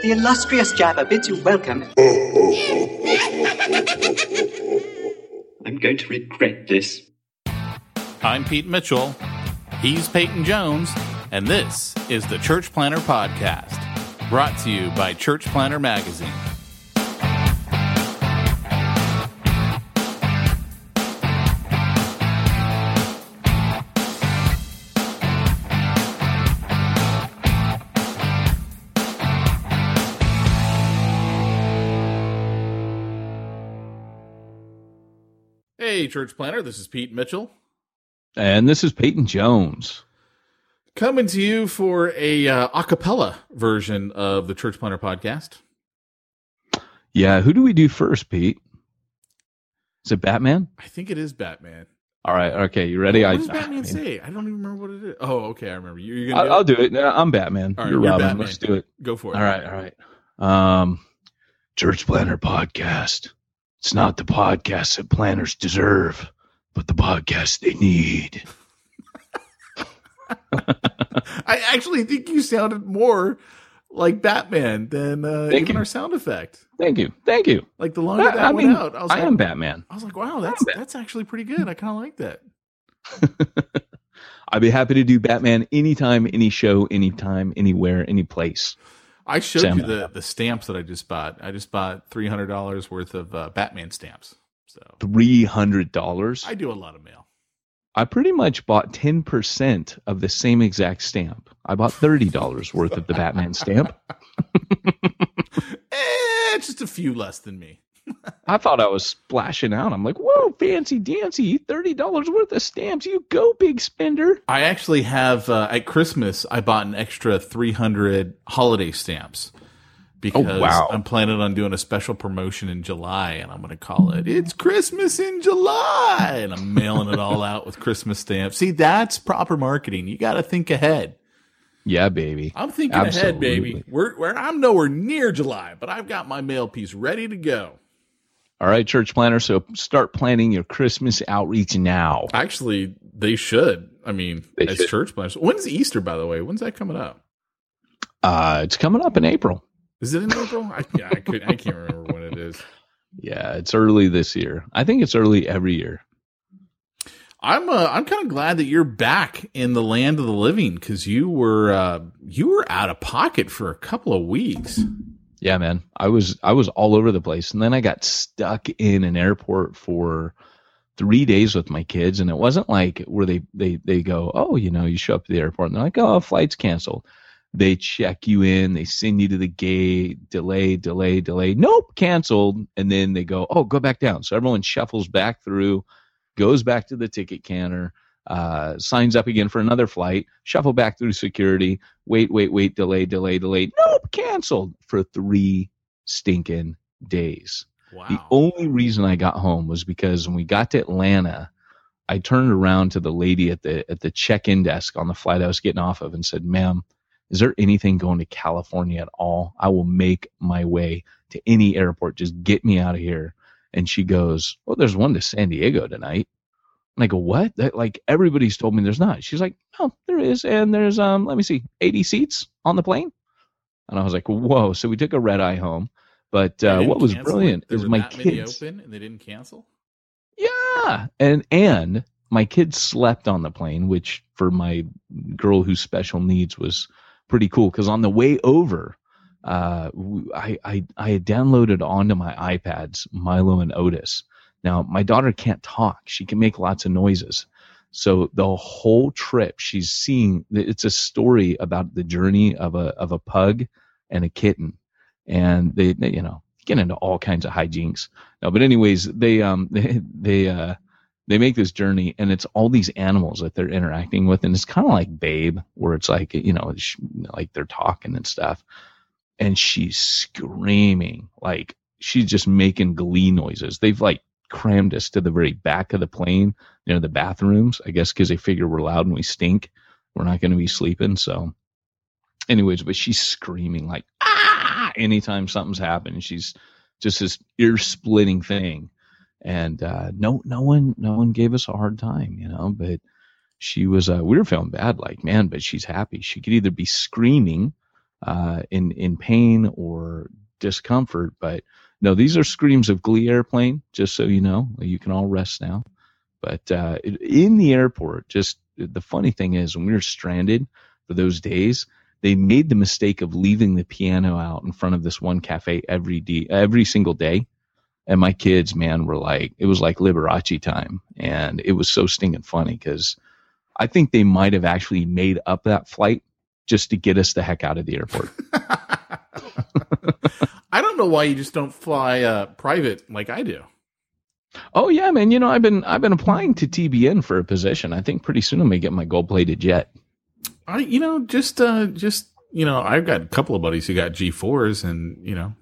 The illustrious Jabba bids you welcome. I'm going to regret this. I'm Pete Mitchell. He's Peyton Jones. And this is the Church Planter Podcast, brought to you by Church Planter Magazine. Hey, Church planter, this is Pete Mitchell. And this is Peyton Jones. Coming to you for a uh, acapella version of the Church Planter podcast. Yeah, who do we do first, Pete? Is it Batman? I think it is Batman. All right, okay, you ready? What I, does Batman I say? I don't even remember what it is. Oh, okay, I remember. You're, you're gonna I'll, do it. I'll do it. I'm Batman. Right, you're, you're Robin. Batman. Let's do it. Go for it. All right, all right. Um, Church Planter podcast. It's not the podcast that planners deserve but the podcast they need. I actually think you sounded more like Batman than uh, even you. our sound effect. Thank you, thank you. Like the longer that I went mean, out, I was I like, am Batman. I was like, wow, that's that's actually pretty good. I kind of like that. I'd be happy to do Batman anytime, any show, anytime, anywhere, any place. I showed Sam you the, the stamps that I just bought. I just bought three hundred dollars worth of uh, Batman stamps. So three hundred dollars. I do a lot of mail. I pretty much bought ten percent of the same exact stamp. I bought thirty dollars worth of the Batman stamp. eh, just a few less than me. I thought I was splashing out. I'm like, whoa, fancy dancy, thirty dollars worth of stamps. You go, big spender. I actually have uh, at Christmas. I bought an extra three hundred holiday stamps because oh, wow. I'm planning on doing a special promotion in July, and I'm going to call it "It's Christmas in July," and I'm mailing it all out with Christmas stamps. See, that's proper marketing. You got to think ahead. Yeah, baby. I'm thinking Absolutely. ahead, baby. We're, we're I'm nowhere near July, but I've got my mail piece ready to go. All right, church planter. So start planning your Christmas outreach now. Actually, they should. I mean, they as should. church planters. When's Easter, by the way? When's that coming up? Uh, it's coming up in April. Is it in April? I, yeah, I could. I can't remember when it is. Yeah, it's early this year. I think it's early every year. I'm uh, I'm kind of glad that you're back in the land of the living because you were uh, you were out of pocket for a couple of weeks. Yeah, man. I was I was all over the place, and then I got stuck in an airport for three days with my kids, and it wasn't like where they they they go, oh, you know, you show up at the airport, and they're like, oh, flight's canceled. They check you in, they send you to the gate, delay, delay, delay. Nope, canceled, and then they go, oh, go back down. So everyone shuffles back through, goes back to the ticket counter uh, signs up again for another flight, shuffle back through security, wait, wait, wait, delay, delay, delay. Nope, canceled for three stinking days. Wow. The only reason I got home was because when we got to Atlanta, I turned around to the lady at the at the check-in desk on the flight I was getting off of and said, "Ma'am, is there anything going to California at all? I will make my way to any airport. Just get me out of here." And she goes, "Well, there's one to San Diego tonight." And I go, what? That, like everybody's told me there's not. She's like, no, there is. And there's, um, let me see, 80 seats on the plane. And I was like, whoa. So we took a red eye home. But uh, what was brilliant it? Is my kids. open and they didn't cancel. Yeah, and and my kids slept on the plane, which for my girl who's special needs was pretty cool. Because on the way over, uh, I, I had downloaded onto my iPads Milo and Otis. Now my daughter can't talk; she can make lots of noises. So the whole trip, she's seeing. It's a story about the journey of a of a pug and a kitten, and they, they you know get into all kinds of hijinks. No, but anyways, they um they they uh they make this journey and it's all these animals that they're interacting with and it's kind of like Babe where it's like you know like they're talking and stuff and she's screaming like she's just making glee noises. They've like crammed us to the very back of the plane near the bathrooms, I guess because they figure we're loud and we stink. We're not going to be sleeping, so anyways, but she's screaming like ah anytime something's happening. She's just this ear splitting thing. And uh, no no one no one gave us a hard time, you know, but she was uh, we were feeling bad, like, man, but she's happy. She could either be screaming uh in in pain or discomfort, but no, these are screams of glee airplane, just so you know. You can all rest now. But uh, in the airport, just the funny thing is, when we were stranded for those days, they made the mistake of leaving the piano out in front of this one cafe every day, every single day. And my kids, man, were like, it was like Liberace time. And it was so stinking funny because I think they might have actually made up that flight just to get us the heck out of the airport. I don't know why you just don't fly uh, private like I do. oh yeah, man. You know, I've been, I've been applying to TBN for a position. I think pretty soon I may get my gold plated jet. I, you know, just, uh, just, you know, I've got a couple of buddies who got G4s and, you know,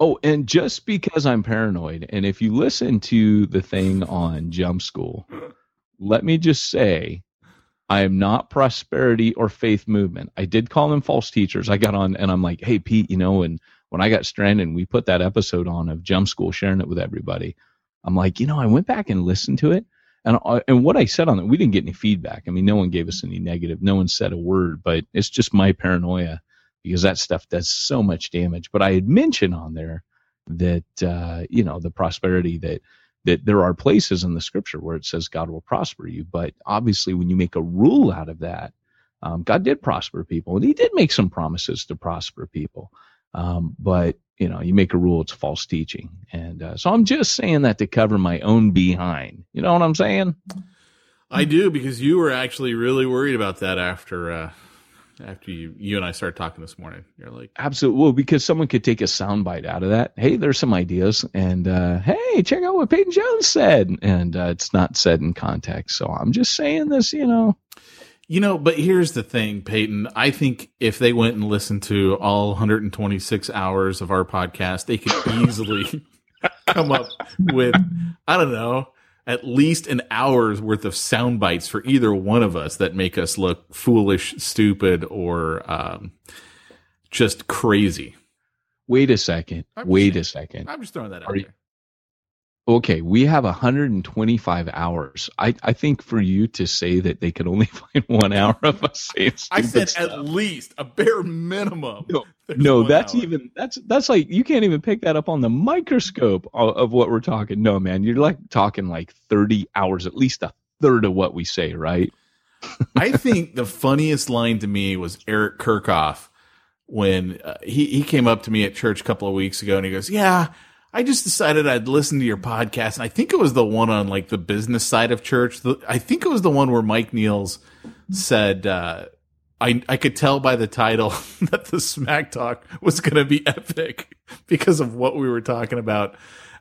Oh, and just because I'm paranoid, and if you listen to the thing on Jump School, let me just say, I am not prosperity or faith movement. I did call them false teachers. I got on and I'm like, hey, Pete, you know, and when I got stranded and we put that episode on of Jump School, sharing it with everybody, I'm like, you know, I went back and listened to it. And, I, and what I said on it, we didn't get any feedback. I mean, no one gave us any negative. No one said a word, but it's just my paranoia because that stuff does so much damage. But I had mentioned on there that uh, you know the prosperity that that there are places in the scripture where it says God will prosper you, but obviously when you make a rule out of that, um, God did prosper people, and He did make some promises to prosper people. Um, but you know, you make a rule, it's false teaching, and uh, so I'm just saying that to cover my own behind. You know what I'm saying? I do because you were actually really worried about that after, uh, after you, you and I started talking this morning. You're like, Absolutely. Well, because someone could take a soundbite out of that. Hey, there's some ideas, and uh, hey, check out what Peyton Jones said, and uh, it's not said in context. So I'm just saying this, you know. You know, but here's the thing, Peyton. I think if they went and listened to all 126 hours of our podcast, they could easily come up with, I don't know, at least an hour's worth of sound bites for either one of us that make us look foolish, stupid, or um, just crazy. Wait a second. I'm Wait just- a second. I'm just throwing that out Are you- there. Okay, we have 125 hours. I, I think for you to say that they could only find one hour of us saying I said stuff. at least a bare minimum. No, No, that's hour. even that's that's like you can't even pick that up on the microscope of, of what we're talking. No, man, you're like talking like 30 hours, at least a third of what we say, right? I think the funniest line to me was Eric Kirchhoff when uh, he he came up to me at church a couple of weeks ago and he goes, "Yeah, I just decided I'd listen to your podcast." And I think it was the one on like the business side of church. The, I think it was the one where Mike Niels said, uh, "I I could tell by the title that the smack talk was going to be epic because of what we were talking about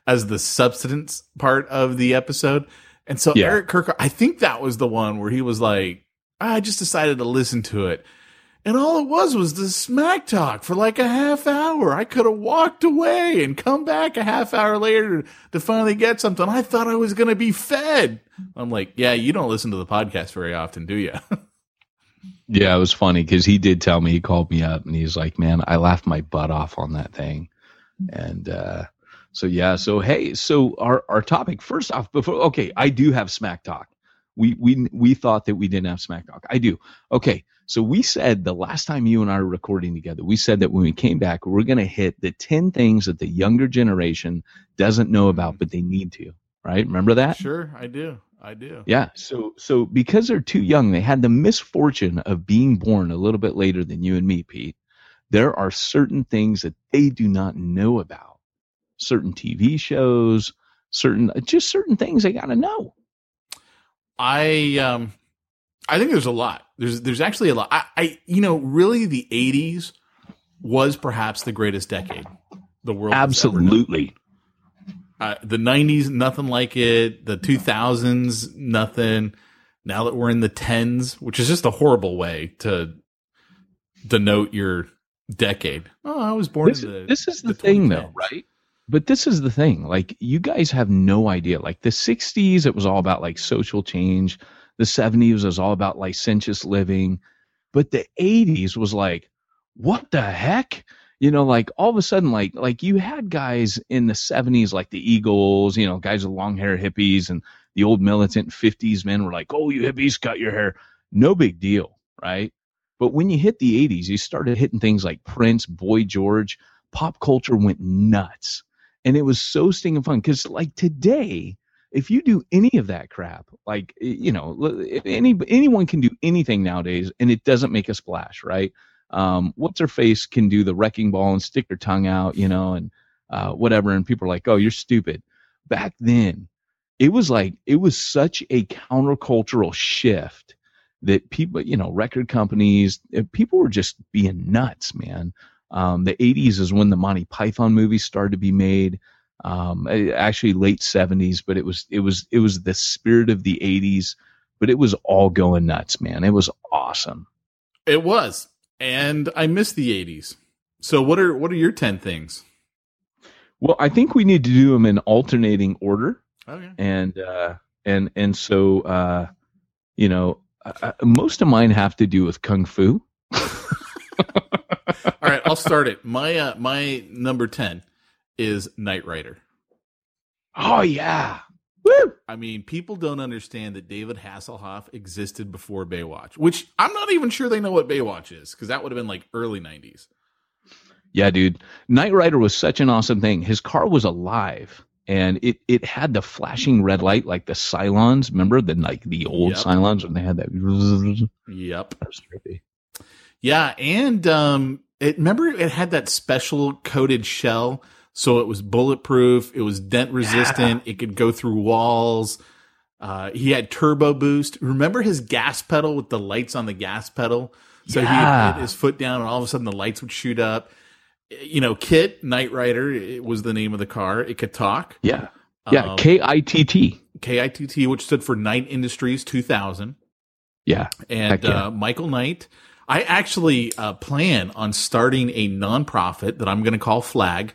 as the substance part of the episode." And so Yeah. Eric Kirk, I think that was the one where he was like, I just decided to listen to it. And all it was was the smack talk for like a half hour. I could have walked away and come back a half hour later to finally get something. I thought I was going to be fed. I'm like, yeah, you don't listen to the podcast very often, do you? Yeah, it was funny because he did tell me he called me up and he's like, "Man, I laughed my butt off on that thing," and uh, So yeah, so hey, so our our topic first off before okay, I do have smack talk. We we we thought that we didn't have smack talk. I do. Okay. So we said the last time you and I were recording together, we said that when we came back, we're going to hit the 10 things that the younger generation doesn't know about but they need to, right? Remember that? Sure, I do. I do. Yeah. So so because they're too young, they had the misfortune of being born a little bit later than you and me, Pete. There are certain things that they do not know about. Certain TV shows, certain just certain things they got to know. I um I think there's a lot. There's there's actually a lot. I, I you know, really the eighties was perhaps the greatest decade the world has ever. Absolutely. Uh, the 90s nothing like it the 2000s nothing now that we're in the 10s which is just a horrible way to denote your decade oh i was born This, in the this is the, thing though, right? But this is the thing. Like you guys have no idea. Like the 60s it was all about like social change. The 70s was all about licentious living. But the 80s was like what the heck? You know, like all of a sudden, like like you had guys in the '70s, like the Eagles, you know, guys with long hair, hippies, and the old militant '50s men were like, "Oh, you hippies, cut your hair." No big deal, right? But when you hit the '80s, you started hitting things like Prince, Boy George. Pop culture went nuts, and it was so stinking fun. Because like today, if you do any of that crap, like you know, any anyone can do anything nowadays, and it doesn't make a splash, right? um, what's her face can do the wrecking ball and stick her tongue out, you know, and uh, whatever. And people are like, oh, you're stupid. Back then, it was like, it was such a countercultural shift that people, you know, record companies, uh, people were just being nuts, man. Um, the 80s is when the Monty Python movies started to be made. Um, eh, actually late 70s, but it was, it was, it was the spirit of the 80s, but it was all going nuts, man. It was awesome. it was. And i miss the 80s so what are what are your 10 things? Well, I think we need to do them in alternating order. okay. And uh and and so uh you know uh, most of mine have to do with kung fu. All right i'll start it. My uh my number 10 is knight rider oh yeah Woo! I mean, people don't understand that David Hasselhoff existed before Baywatch, which I'm not even sure they know what Baywatch is because that would have been like early 90s. yeah dude knight rider was such an awesome thing his car was alive and it it had the flashing red light like the cylons remember the like the old Yep. cylons when they had that Yep. That's trippy. Yeah, and um it remember it had that special coated shell so it was bulletproof, it was dent resistant, it could go through walls. Uh he had turbo boost. Remember his gas pedal with the lights on the gas pedal? So he would put his foot down and all of a sudden the lights would shoot up. You know, KITT Knight Rider it was the name of the car. It could talk. yeah yeah Um, k-i-t-t KITT, which stood for Knight Industries 2000. yeah and yeah. uh, Michael Knight. I actually uh, plan on starting a nonprofit that I'm going to call Flag,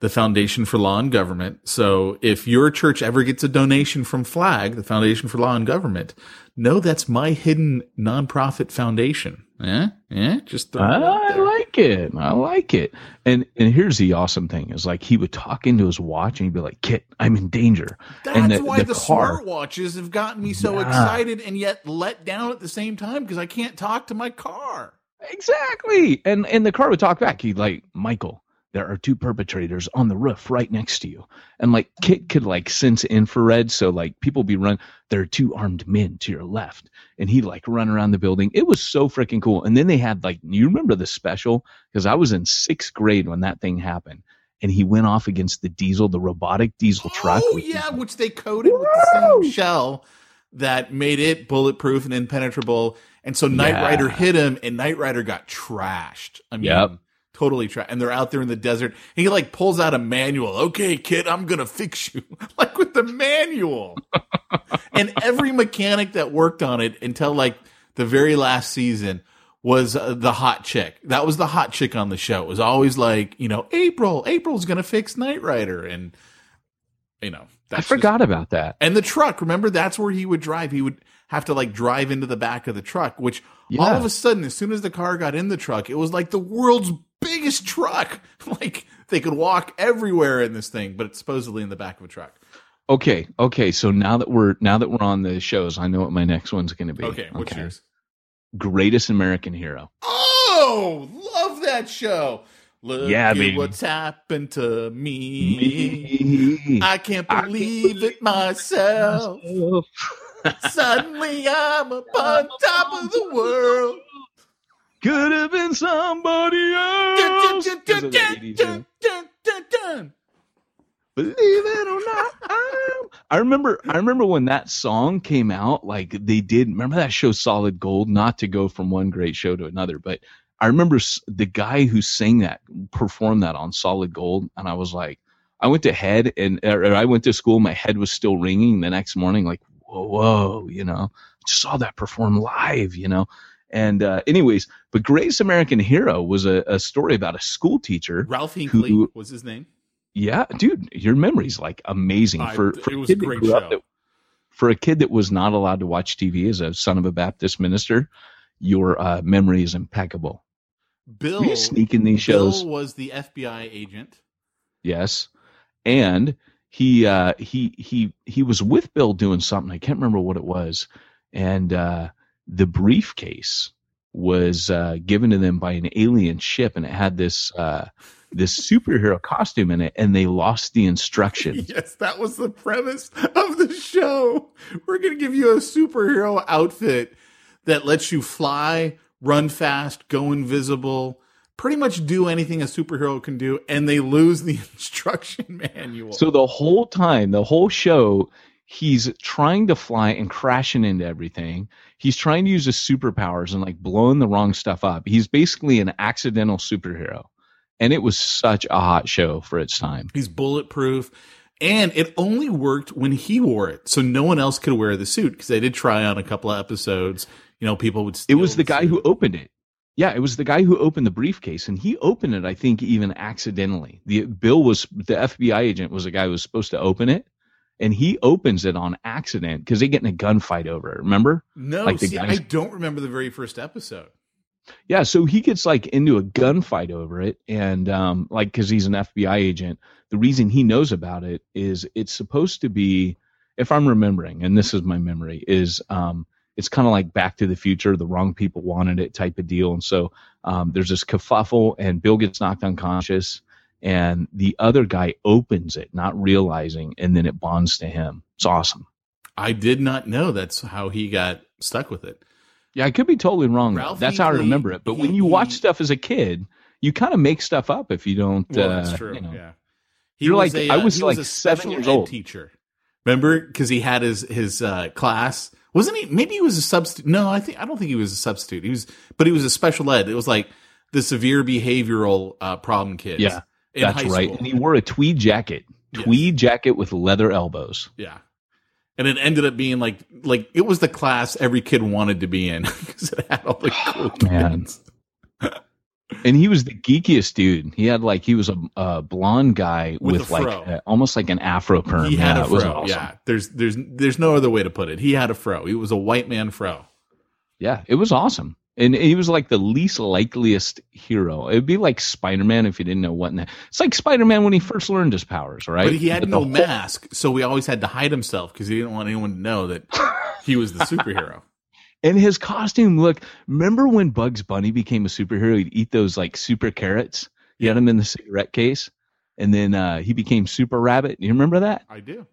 the Foundation for Law and Government. So if your church ever gets a donation from Flag, the Foundation for Law and Government, know that's my hidden nonprofit foundation. Yeah, yeah, Just throw it I like it. I like it. And and here's the awesome thing is like he would talk into his watch and he'd be like, "KITT, I'm in danger." That's and the- why the the, car- smartwatches have gotten me so Yeah. excited and yet let down at the same time because I can't talk to my car. Exactly. And and the car would talk back. He'd like, Michael, there are two perpetrators on the roof right next to you. And like KITT could like sense infrared, so like people be run there are two armed men to your left. And he'd like run around the building. It was so freaking cool. And then they had like you remember the special? Because I was in sixth grade when that thing happened. And he went off against the diesel, the robotic diesel truck. Oh yeah, which they coated with the same shell that made it bulletproof and impenetrable. And so Knight Yeah. Rider hit him, and Knight Rider got trashed. I mean, Yep. Totally trashed. And they're out there in the desert. And he like pulls out a manual. Okay, kid, I'm gonna fix you, like with the manual. and every mechanic that worked on it until like the very last season was uh, the hot chick. That was the hot chick on the show. It was always like, you know, April, April's gonna fix Knight Rider, and you know, I that's just- forgot about that. and the truck, remember, that's where he would drive. He would have to like drive into the back of the truck, which all of a sudden, as soon as the car got in the truck, it was like the world's biggest truck, like they could walk everywhere in this thing, but it's supposedly in the back of a truck. Okay, okay. So now that we're now that we're on the shows, I know what my next one's going to be. Okay, what's yours? Greatest American Hero. Oh, love that show. Look Yeah, at baby. what's happened to me. I can't believe it myself. Suddenly I'm up on top of the world. Could have been somebody else. Those are the 80s. Believe it or not, I'm. I remember. I remember when that song came out. Like they did. Remember that show, Solid Gold? Not to go from one great show to another, but I remember the guy who sang that performed that on Solid Gold, and I was like, I went to head and or I went to school. My head was still ringing the next morning. Like, whoa, whoa, you know. Just saw that perform live, you know. And uh, anyways, but Greatest American Hero was a, a story about a school teacher. Ralph Hinkley Who- was his name. Yeah, dude, your memory's like amazing I- for for a was kid a that great show. that- for a kid that was not allowed to watch TV as a son of a Baptist minister. Your uh, memory is impeccable. Bill Were sneaking these shows? Bill was the FBI agent. Yes, and he uh, he he he was with Bill doing something. I can't remember what it was, and uh, the briefcase was uh, given to them by an alien ship, and it had this uh, this superhero costume in it, and they lost the instructions. Yes, that was the premise of the show. We're going to give you a superhero outfit that lets you fly, run fast, go invisible, pretty much do anything a superhero can do, and they lose the instruction manual. So the whole time, the whole show, he's trying to fly and crashing into everything. He's trying to use his superpowers and like blowing the wrong stuff up. He's basically an accidental superhero. And it was such a hot show for its time. He's bulletproof. And it only worked when he wore it. So no one else could wear the suit because they did try on a couple of episodes. You know, people would It was the guy suit. who opened it. Yeah, it was the guy who opened the briefcase, and he opened it, I think, even accidentally. The Bill was the FBI agent was the guy who was supposed to open it, and he opens it on accident because they get in a gunfight over it. Remember? No, like see, guys- I don't remember the very first episode. Yeah, so he gets like into a gunfight over it, and um, like because he's an FBI agent, the reason he knows about it is it's supposed to be, if I'm remembering, and this is my memory, is um, it's kind of like Back to the Future, the wrong people wanted it type of deal, and so um, there's this kerfuffle, and Bill gets knocked unconscious, and the other guy opens it, not realizing, and then it bonds to him. It's awesome. I did not know that's how he got stuck with it. Yeah, I could be totally wrong. Ralph That's how I remember it. But when you watch stuff as a kid, you kind of make stuff up if you don't. Well, uh, that's true. you know. Yeah, he You're was like- a, I uh, was he like a seven special years ed old. Teacher, remember? Because he had his his uh, class. Wasn't he? Maybe he was a substitute. No, I think I don't think he was a substitute. He was, but he was a special ed. It was like the severe behavioral uh, problem kids. Yeah, That's right. school. And he wore a tweed jacket, Yes. tweed jacket with leather elbows. Yeah. And it ended up being like like it was the class every kid wanted to be in because it had all the cool Man. kids. And he was the geekiest dude. He had like he was a, a blonde guy With with, a like uh, almost like an afro perm. He had yeah, a fro. awesome. Yeah. There's there's there's no other way to put it. He had a fro. He was a white man fro. Yeah, it was awesome. And he was like the least likeliest hero. It'd be like Spider Man if you didn't know what. In the, it's like Spider Man when he first learned his powers, right? But he had the no whole- mask, so he always had to hide himself because he didn't want anyone to know that he was the superhero. And his costume look. Remember when Bugs Bunny became a superhero? He'd eat those like super carrots. He had them in the cigarette case, and then uh, he became Super Rabbit. You remember that? I do.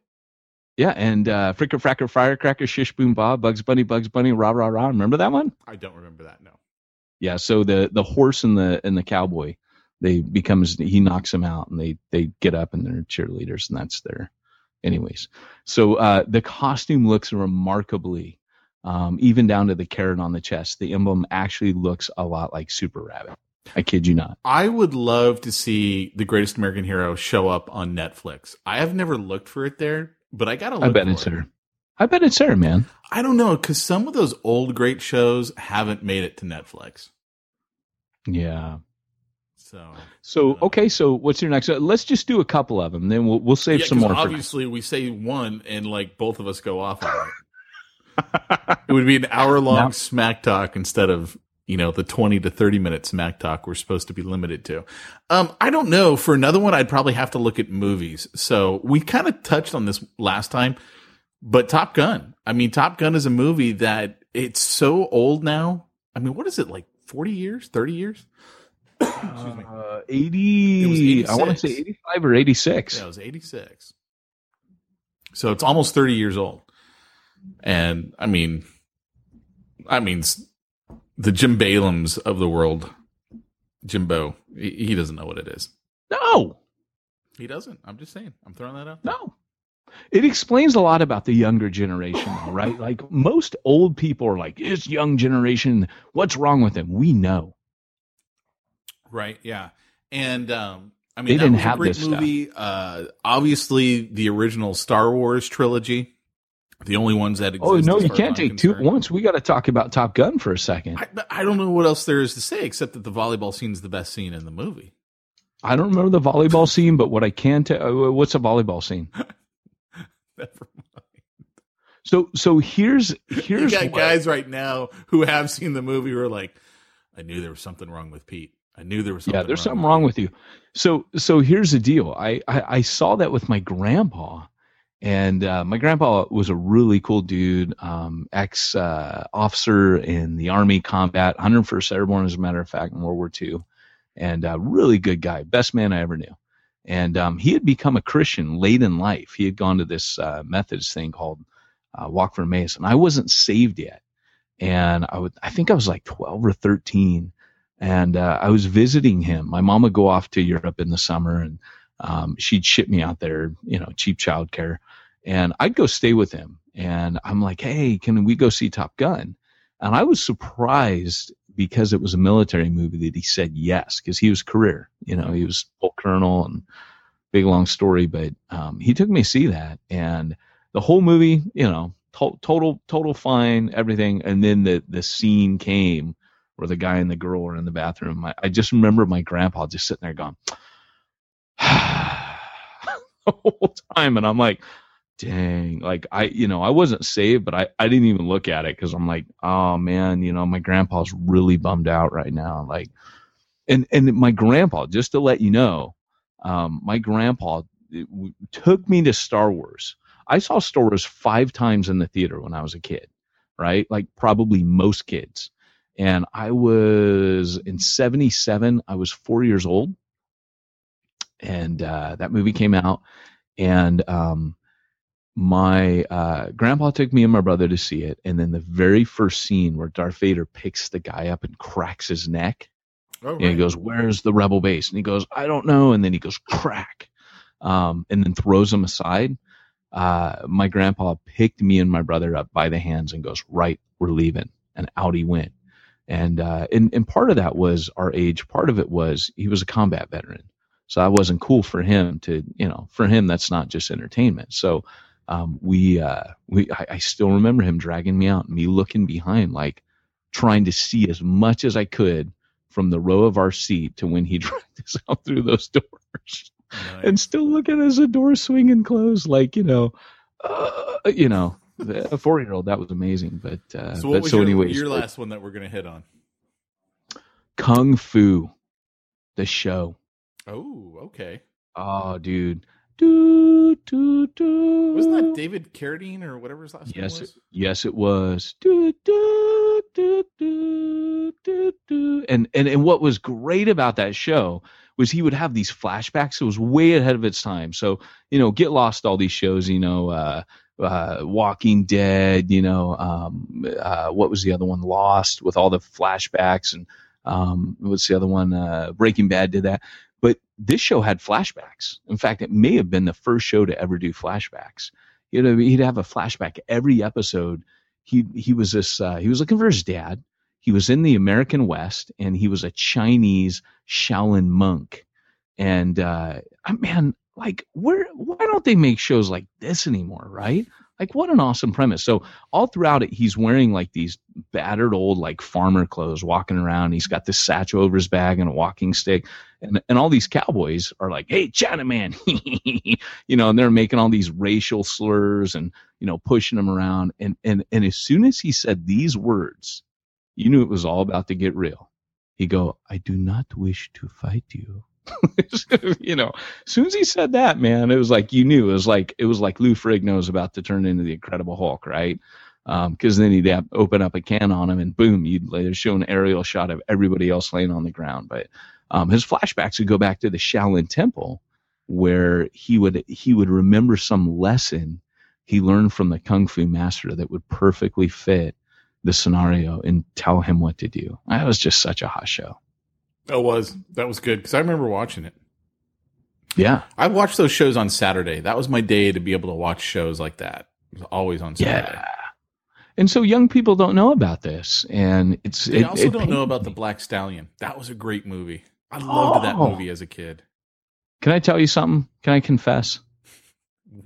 Yeah, and uh, Fricker Fracker Firecracker Shish Boom Bob Bugs Bunny Bugs Bunny Rah Rah Rah. Remember that one? I don't remember that. No. Yeah. So the the horse and the and the cowboy, they becomes he knocks them out, and they they get up and they're cheerleaders, and that's their. Anyways, so uh, the costume looks remarkably, um, even down to the carrot on the chest. The emblem actually looks a lot like Super Rabbit. I kid you not. I would love to see the Greatest American Hero show up on Netflix. I have never looked for it there, but I gotta. Look I bet it's it. there. I bet it's there, man. I don't know because some of those old great shows haven't made it to Netflix. Yeah. So So okay, so what's your next? Uh, let's just do a couple of them, then we'll we'll save Yeah, some more. For Obviously, we say one, and like both of us go off on it. it would be an hour long smack talk instead of you know, the 20 to 30 minute smack talk we're supposed to be limited to. Um, I don't know. For another one, I'd probably have to look at movies. So we kind of touched on this last time, but Top Gun. I mean, Top Gun is a movie that it's so old now. I mean, what is it like 40 years, 30 years? Excuse me. Uh, 80, I want to say 85 or 86. Yeah, it was 86. So it's almost 30 years old. And I mean, I mean, the Jim Baleams of the world, Jimbo, he, he doesn't know what it is. No, he doesn't. I'm just saying. I'm throwing that out. There. No, it explains a lot about the younger generation, right? like most old people are like, "This young generation. What's wrong with them?" We know, right? Yeah, and um, I mean, they didn't have great this movie. Uh, obviously, the original Star Wars trilogy the only ones that exist. Oh no, you can't take concerned. two at once. We got to talk about Top Gun for a second. I, I, don't know what else there is to say except that the volleyball scene is the best scene in the movie. I don't remember the volleyball scene, but what I can tell, uh, what's a volleyball scene? Never mind. So so here's here's you got what, guys right now who have seen the movie who are like, I knew there was something wrong with Pete. I knew there was something. Yeah, there's wrong something wrong with you. So so here's the deal. I I, I saw that with my grandpa and uh, my grandpa was a really cool dude, um, ex uh, officer in the Army combat, 101st Airborne, as a matter of fact, in World War II, and a really good guy, best man I ever knew. And um, he had become a Christian late in life. He had gone to this uh, Methodist thing called uh, Walk for and I wasn't saved yet. And I would, I think I was like 12 or 13, and uh, I was visiting him. My mom would go off to Europe in the summer, and um, she'd ship me out there, you know, cheap childcare, and I'd go stay with him. And I'm like, hey, can we go see Top Gun? And I was surprised because it was a military movie that he said yes, because he was career, you know, he was full colonel and big long story, but um, he took me to see that, and the whole movie, you know, to- total total fine, everything. And then the the scene came where the guy and the girl were in the bathroom. I, I just remember my grandpa just sitting there going. the whole time and i'm like dang like i you know i wasn't saved but i i didn't even look at it because i'm like oh man you know my grandpa's really bummed out right now like and and my grandpa just to let you know um my grandpa took me to star wars. I saw star wars five times in the theater when i was a kid right? Like probably most kids. And i was in 77 i was four years old and uh, that movie came out, and um, my uh, grandpa took me and my brother to see it, and then the very first scene where Darth Vader picks the guy up and cracks his neck, oh, right. and he goes, "Where's the rebel base?" And he goes, "I don't know," and then he goes, "Crack," um, and then throws him aside. Uh, my grandpa picked me and my brother up by the hands and goes, "Right, we're leaving," and out he went. And uh, and and part of that was our age. Part of it was he was a combat veteran. So I wasn't cool for him to, you know, for him that's not just entertainment. So um, we uh, we I, I, still remember him dragging me out me looking behind, like trying to see as much as I could from the row of our seat to when he dragged us out through those doors, nice. and still looking as the door swinging closed, like you know, uh, you know, a four year old. That was amazing. But uh, so, what but, was so your, anyways, your last one that we're gonna hit on? Kung Fu, the show. Oh, okay. Oh, dude. Do, do, do. Wasn't that David Carradine or whatever his last yes, name was? It, yes, it was. Do, do, do, do, do, do. And, and, and what was great about that show was he would have these flashbacks. It was way ahead of its time. So, you know, get lost all these shows, you know, uh, uh, Walking Dead, you know, um, uh, what was the other one? Lost with all the flashbacks and um, what's the other one? Uh, Breaking Bad did that. But this show had flashbacks. In fact, it may have been the first show to ever do flashbacks. You know, he'd have a flashback every episode. He he was this uh, he was looking for his dad. He was in the American West, and he was a Chinese Shaolin monk. And uh, man, like, where why don't they make shows like this anymore? Right? Like what an awesome premise. So all throughout it, he's wearing like these battered old like farmer clothes, walking around. He's got this satchel over his bag and a walking stick, and and all these cowboys are like, "Hey, Chinaman," you know, and they're making all these racial slurs and you know pushing him around. And and and as soon as he said these words, you knew it was all about to get real. He'd go, I do not wish to fight you. you know, as soon as he said that, man, it was like you knew it was like it was like Lou Ferrigno was about to turn into the Incredible Hulk, right? Because um, then he'd open up a can on him, and boom, you'd later show an aerial shot of everybody else laying on the ground. But um, his flashbacks would go back to the Shaolin Temple, where he would he would remember some lesson he learned from the kung fu master that would perfectly fit the scenario and tell him what to do. That was just such a hot show. That was that was good because I remember watching it. Yeah, I watched those shows on Saturday. That was my day to be able to watch shows like that. It was always on Saturday. Yeah. And so young people don't know about this, and it's they it, also it don't know about me. the Black Stallion. That was a great movie. I loved that Oh. movie as a kid. Can I tell you something? Can I confess?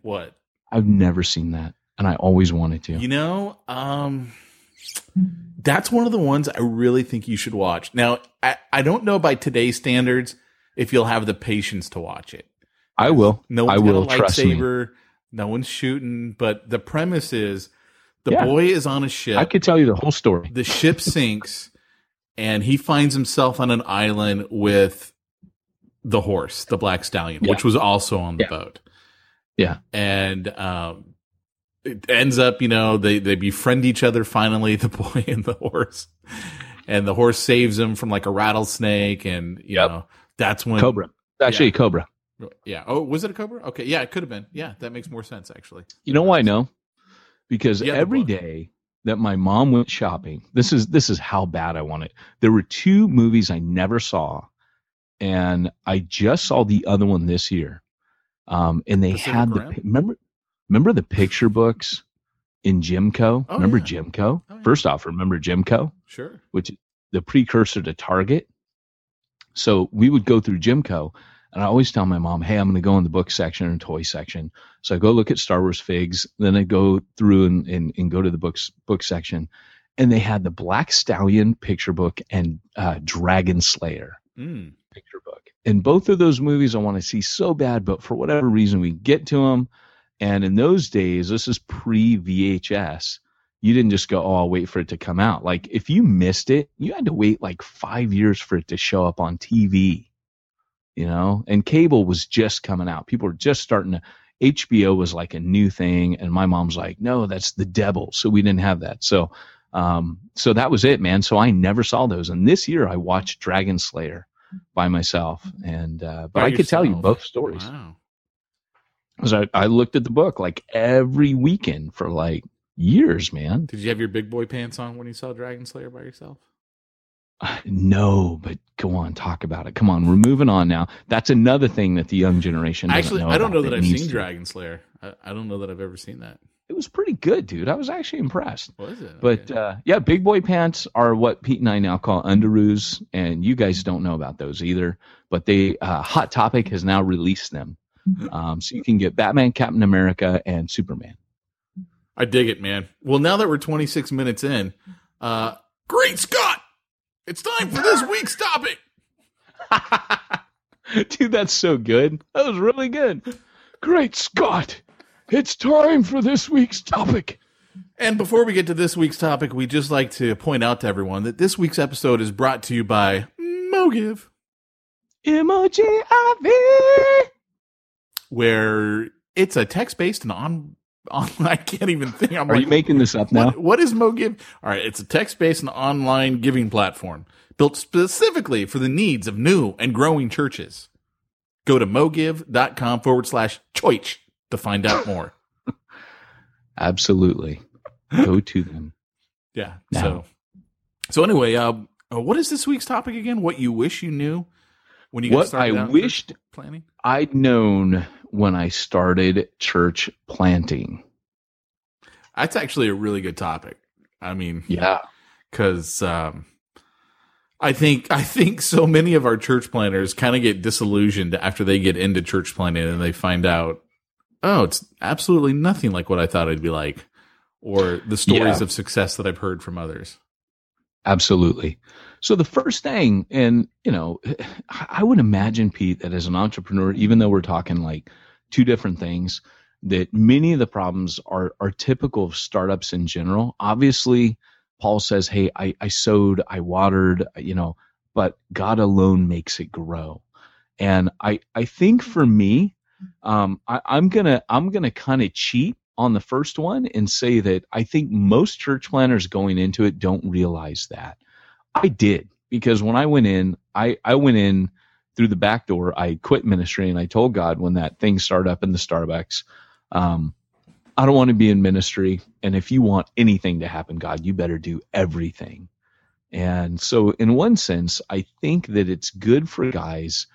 What I've never seen that, and I always wanted to. you know? Um, that's one of the ones I really think you should watch. Now, I, I don't know by today's standards if you'll have the patience to watch it. I will. No I one's will got a lightsaber. No one's shooting, but the premise is the Yeah. boy is on a ship. I could tell you the whole story. the ship sinks, and he finds himself on an island with the horse, the black stallion, Yeah. which was also on the Yeah. boat. Yeah. and um, it ends up, you know, they they befriend each other finally, the boy and the horse, and the horse saves him from like a rattlesnake, and you Yep. know that's when Cobra. Actually, a Cobra. Yeah. Oh, was it a cobra? Okay. Yeah, it could have been. Yeah, that makes more sense actually. You know why I know? Because Yeah, the every book. day that my mom went shopping, this is this is how bad I want it. There were two movies I never saw, and I just saw the other one this year. Um, and they Pacific had the Rim? pi- remember remember the picture books in Gemco. Oh, remember yeah. Gemco? Oh, yeah. First off, remember Gemco, Sure. which is the precursor to Target. So we would go through Gemco, and I always tell my mom, "Hey, I'm going to go in the book section and toy section." So I go look at Star Wars figs, then I go through and, and, and go to the books book section, and they had the Black Stallion picture book and uh, Dragon Slayer Mm. picture book. And both of those movies I want to see so bad, but for whatever reason we get to them. And in those days, this is pre VHS. You didn't just go, oh, I'll wait for it to come out. Like if you missed it, you had to wait like five years for it to show up on TV. You know, and cable was just coming out. People were just starting to. HBO was like a new thing, and my mom's like, "No, that's the devil." So we didn't have that. So, um, so that was it, man. So I never saw those. And this year I watched Dragon Slayer by myself, and uh, but By I could tell you both stories Wow. Because I, I looked at the book like every weekend for like years, man. Did you have your big boy pants on when you saw Dragon Slayer by yourself? No, but go on, talk about it. Come on, we're moving on now. That's another thing that the young generation doesn't Actually, I don't know that I've seen to. Dragon Slayer. I, I don't know that I've ever seen that. It was pretty good, dude. I was actually impressed. Was it? But Okay. uh, yeah, big boy pants are what Pete and I now call underoos, and you guys don't know about those either. But they uh, Hot Topic has now released them, um, so you can get Batman, Captain America, and Superman. I dig it, man. Well, now that we're 26 minutes in, uh, great Scott! It's time for this week's topic. Dude, that's so good. That was really good. Great Scott! It's time for this week's topic. And before we get to this week's topic, we'd just like to point out to everyone that this week's episode is brought to you by MoGive, Emoji IV. Where it's a text based and on, on. I can't even think. I'm Are like, you making this up now? What, what is MoGive? All right, it's a text-based and online giving platform built specifically for the needs of new and growing churches. Go to mogive.com forward slash choich to find out more. Absolutely. Go to them. Yeah. No. So, so anyway, uh, uh, what is this week's topic again? What you wish you knew when you got What started I wished planning? I'd known when I started church planting. That's actually a really good topic. I mean, Yeah. because um, I think I think so many of our church planters kind of get disillusioned after they get into church planting and they find out, oh, it's absolutely nothing like what I thought it'd be like, or the stories Yeah. of success that I've heard from others. Absolutely. So the first thing, and you know, I would imagine Pete that as an entrepreneur, even though we're talking like two different things, that many of the problems are are typical of startups in general. Obviously, Paul says, Hey, I, I sowed, I watered, you know, but God alone makes it grow. And I, I think for me, um, I, I'm gonna, I'm gonna kind of cheat on the first one and say that I think most church planters going into it don't realize that. I did because when I went in, I, I went in through the back door. I quit ministry and I told God when that thing started up in the Starbucks, um, I don't want to be in ministry. And if you want anything to happen, God, you better do everything. And so, in one sense, I think that it's good for guys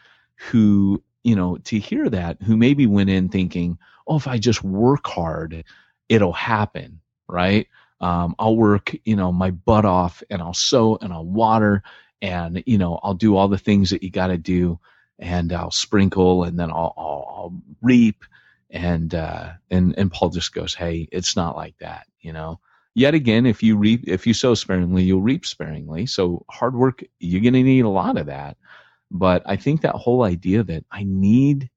who, you know, to hear that, who maybe went in thinking, oh, if I just work hard, it'll happen, right? Um, I'll work, you know, my butt off and I'll sow and I'll water and, you know, I'll do all the things that you got to do and I'll sprinkle and then I'll, I'll, I'll reap and uh, and and Paul just goes, "Hey, it's not like that, you know." Yet again, if you reap, if you sow sparingly, you'll reap sparingly. So hard work, you're going to need a lot of that. But I think that whole idea that I need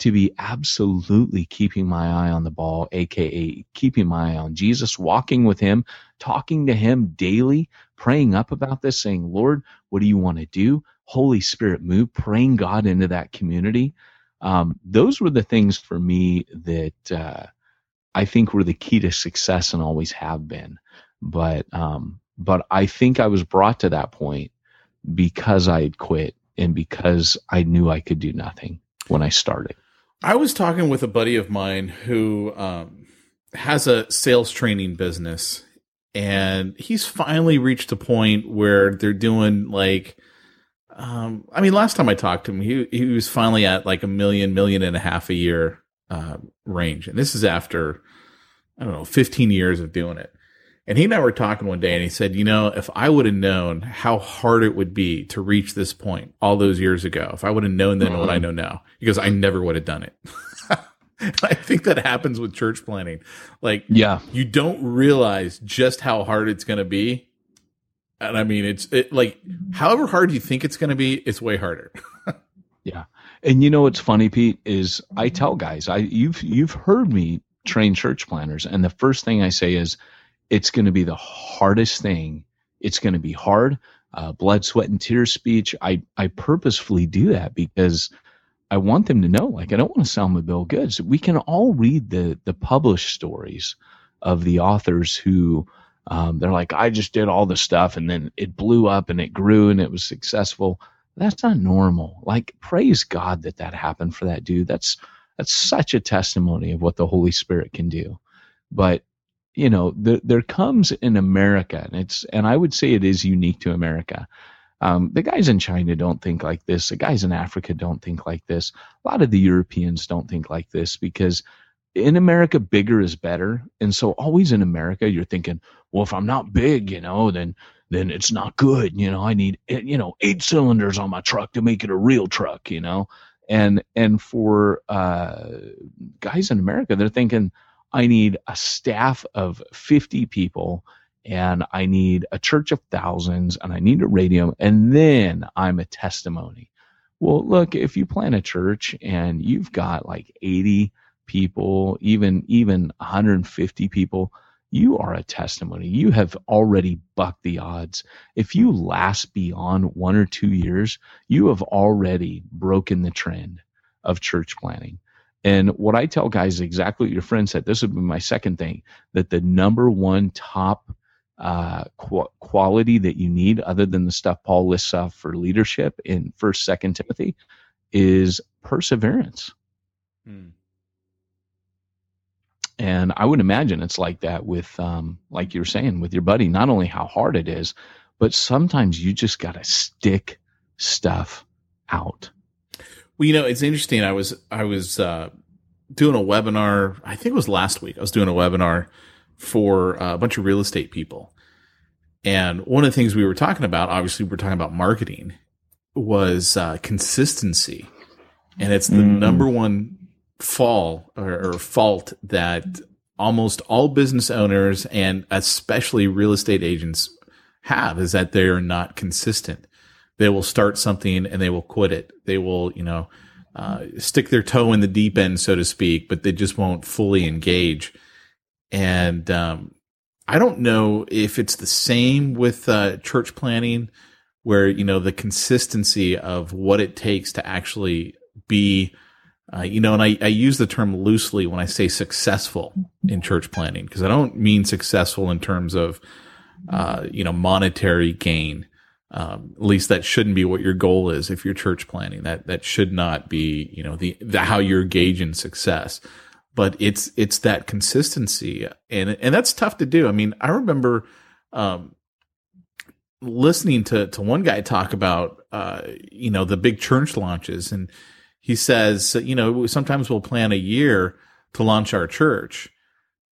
to be absolutely keeping my eye on the ball, aka keeping my eye on Jesus, walking with Him, talking to Him daily, praying up about this, saying, Lord, what do you want to do? Holy Spirit, move, praying God into that community um, those were the things for me that uh, I think were the key to success and always have been. But um, but I think I was brought to that point because I had quit and because I knew I could do nothing when I started. I was talking with a buddy of mine who um, has a sales training business, and he's finally reached a point where they're doing like um, I mean, last time I talked to him, he he was finally at like a million, million and a half a year uh, range, and this is after I don't know, 15 years of doing it. And he and I were talking one day, and he said, "You know, if I would have known how hard it would be to reach this point all those years ago, if I would have known then mm-hmm. what I mm-hmm. know now, because I never would have done it." I think that happens with church planting. Like, yeah, you don't realize just how hard it's going to be and I mean, it's it, like however hard you think it's going to be, it's way harder. yeah, and you know what's funny, Pete, is I tell guys, I you've you've heard me train church planners, and the first thing I say is, it's going to be the hardest thing. It's going to be hard, uh, blood, sweat, and tears speech. I I purposefully do that because I want them to know, like, I don't want to sell them a bill goods. We can all read the the published stories of the authors who um, they're like, I just did all the stuff and then it blew up and it grew and it was successful. That's not normal. Like, praise God that that happened for that dude. That's that's such a testimony of what the Holy Spirit can do. But you know, the, there comes in America, and it's and I would say it is unique to America. Um, the guys in China don't think like this. The guys in Africa don't think like this. A lot of the Europeans don't think like this because in America, bigger is better. And so always in America, you're thinking, well, if I'm not big, you know, then then it's not good. You know, I need you know eight cylinders on my truck to make it a real truck. You know, and and for uh, guys in America, they're thinking, I need a staff of 50 people and I need a church of thousands and I need a radio and then I'm a testimony. Well, look, if you plan a church and you've got like 80 people, even even 150 people, you are a testimony. You have already bucked the odds. If you last beyond one or two years, you have already broken the trend of church planting. And what I tell guys is exactly what your friend said. This would be my second thing that the number one top uh, qu- quality that you need, other than the stuff Paul lists off for leadership in First, Second Timothy, is perseverance. Hmm. And I would imagine it's like that with, um, like you're saying, with your buddy, not only how hard it is, but sometimes you just got to stick stuff out. Well, you know, it's interesting. I was, I was, uh, doing a webinar. I think it was last week. I was doing a webinar for uh, a bunch of real estate people. And one of the things we were talking about, obviously, we are talking about marketing, was uh, consistency. And it's the mm. number one fall or, or fault that almost all business owners and especially real estate agents have is that they are not consistent. They will start something and they will quit it. They will, you know, uh, stick their toe in the deep end, so to speak, but they just won't fully engage. And um, I don't know if it's the same with uh, church planting, where you know the consistency of what it takes to actually be, uh, you know, and I, I use the term loosely when I say successful in church planting because I don't mean successful in terms of, uh, you know, monetary gain. Um, at least that shouldn't be what your goal is if you're church planting. That that should not be, you know, the, the how you're gauging success but it's it's that consistency and and that's tough to do. I mean, I remember um, listening to to one guy talk about uh, you know the big church launches, and he says you know sometimes we'll plan a year to launch our church,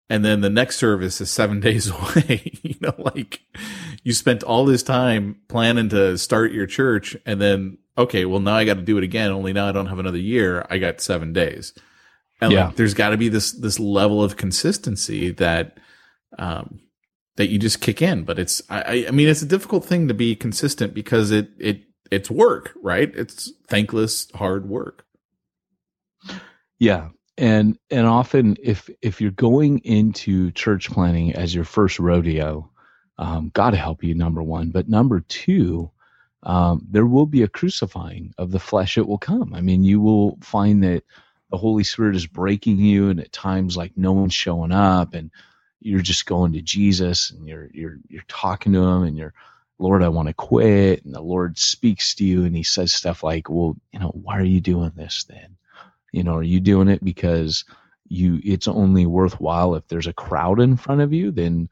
and then the next service is seven days away. you know, like you spent all this time planning to start your church, and then okay, well now I got to do it again. Only now I don't have another year. I got seven days. And yeah. like, there's got to be this this level of consistency that um, that you just kick in. But it's I, I mean it's a difficult thing to be consistent because it it it's work, right? It's thankless hard work. Yeah. And and often if if you're going into church planting as your first rodeo, um, God help you, number one. But number two, um, there will be a crucifying of the flesh. It will come. I mean, you will find that the Holy Spirit is breaking you, and at times like no one's showing up, and you're just going to Jesus, and you're you're you're talking to Him, and you're Lord, I want to quit, and the Lord speaks to you, and He says stuff like, "Well, you know, why are you doing this then? You know, are you doing it because you it's only worthwhile if there's a crowd in front of you? Then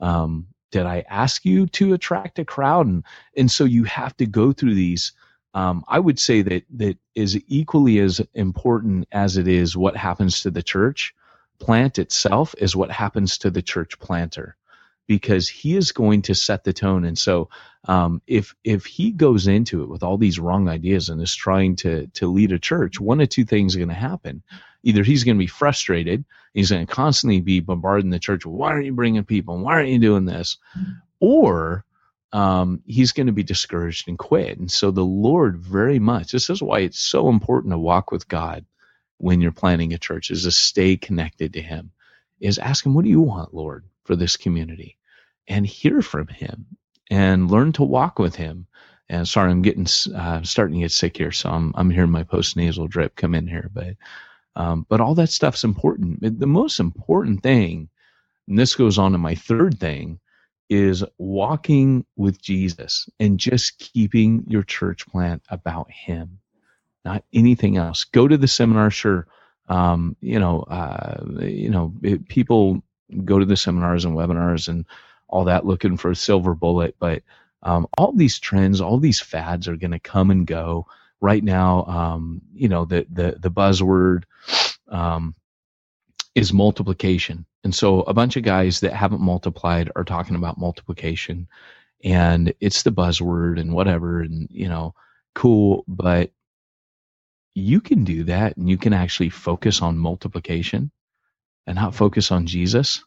um, did I ask you to attract a crowd? And and so you have to go through these um, I would say that that is equally as important as it is what happens to the church plant itself is what happens to the church planter because he is going to set the tone and so um, if if he goes into it with all these wrong ideas and is trying to to lead a church one of two things are going to happen either he's going to be frustrated he's going to constantly be bombarding the church why aren't you bringing people why aren't you doing this or um, he's going to be discouraged and quit. And so the Lord very much, this is why it's so important to walk with God when you're planning a church, is to stay connected to Him, is ask Him, what do you want, Lord, for this community? And hear from Him and learn to walk with Him. And sorry, I'm getting, uh, starting to get sick here. So I'm, I'm hearing my post nasal drip come in here, but, um, but all that stuff's important. The most important thing, and this goes on to my third thing, is walking with Jesus and just keeping your church plant about Him, not anything else. Go to the seminar, sure. Um, you know, uh, you know, it, people go to the seminars and webinars and all that looking for a silver bullet, but um, all these trends, all these fads are going to come and go. Right now, um, you know, the the the buzzword um, is multiplication. And so a bunch of guys that haven't multiplied are talking about multiplication and it's the buzzword and whatever and you know, cool, but you can do that and you can actually focus on multiplication and not focus on Jesus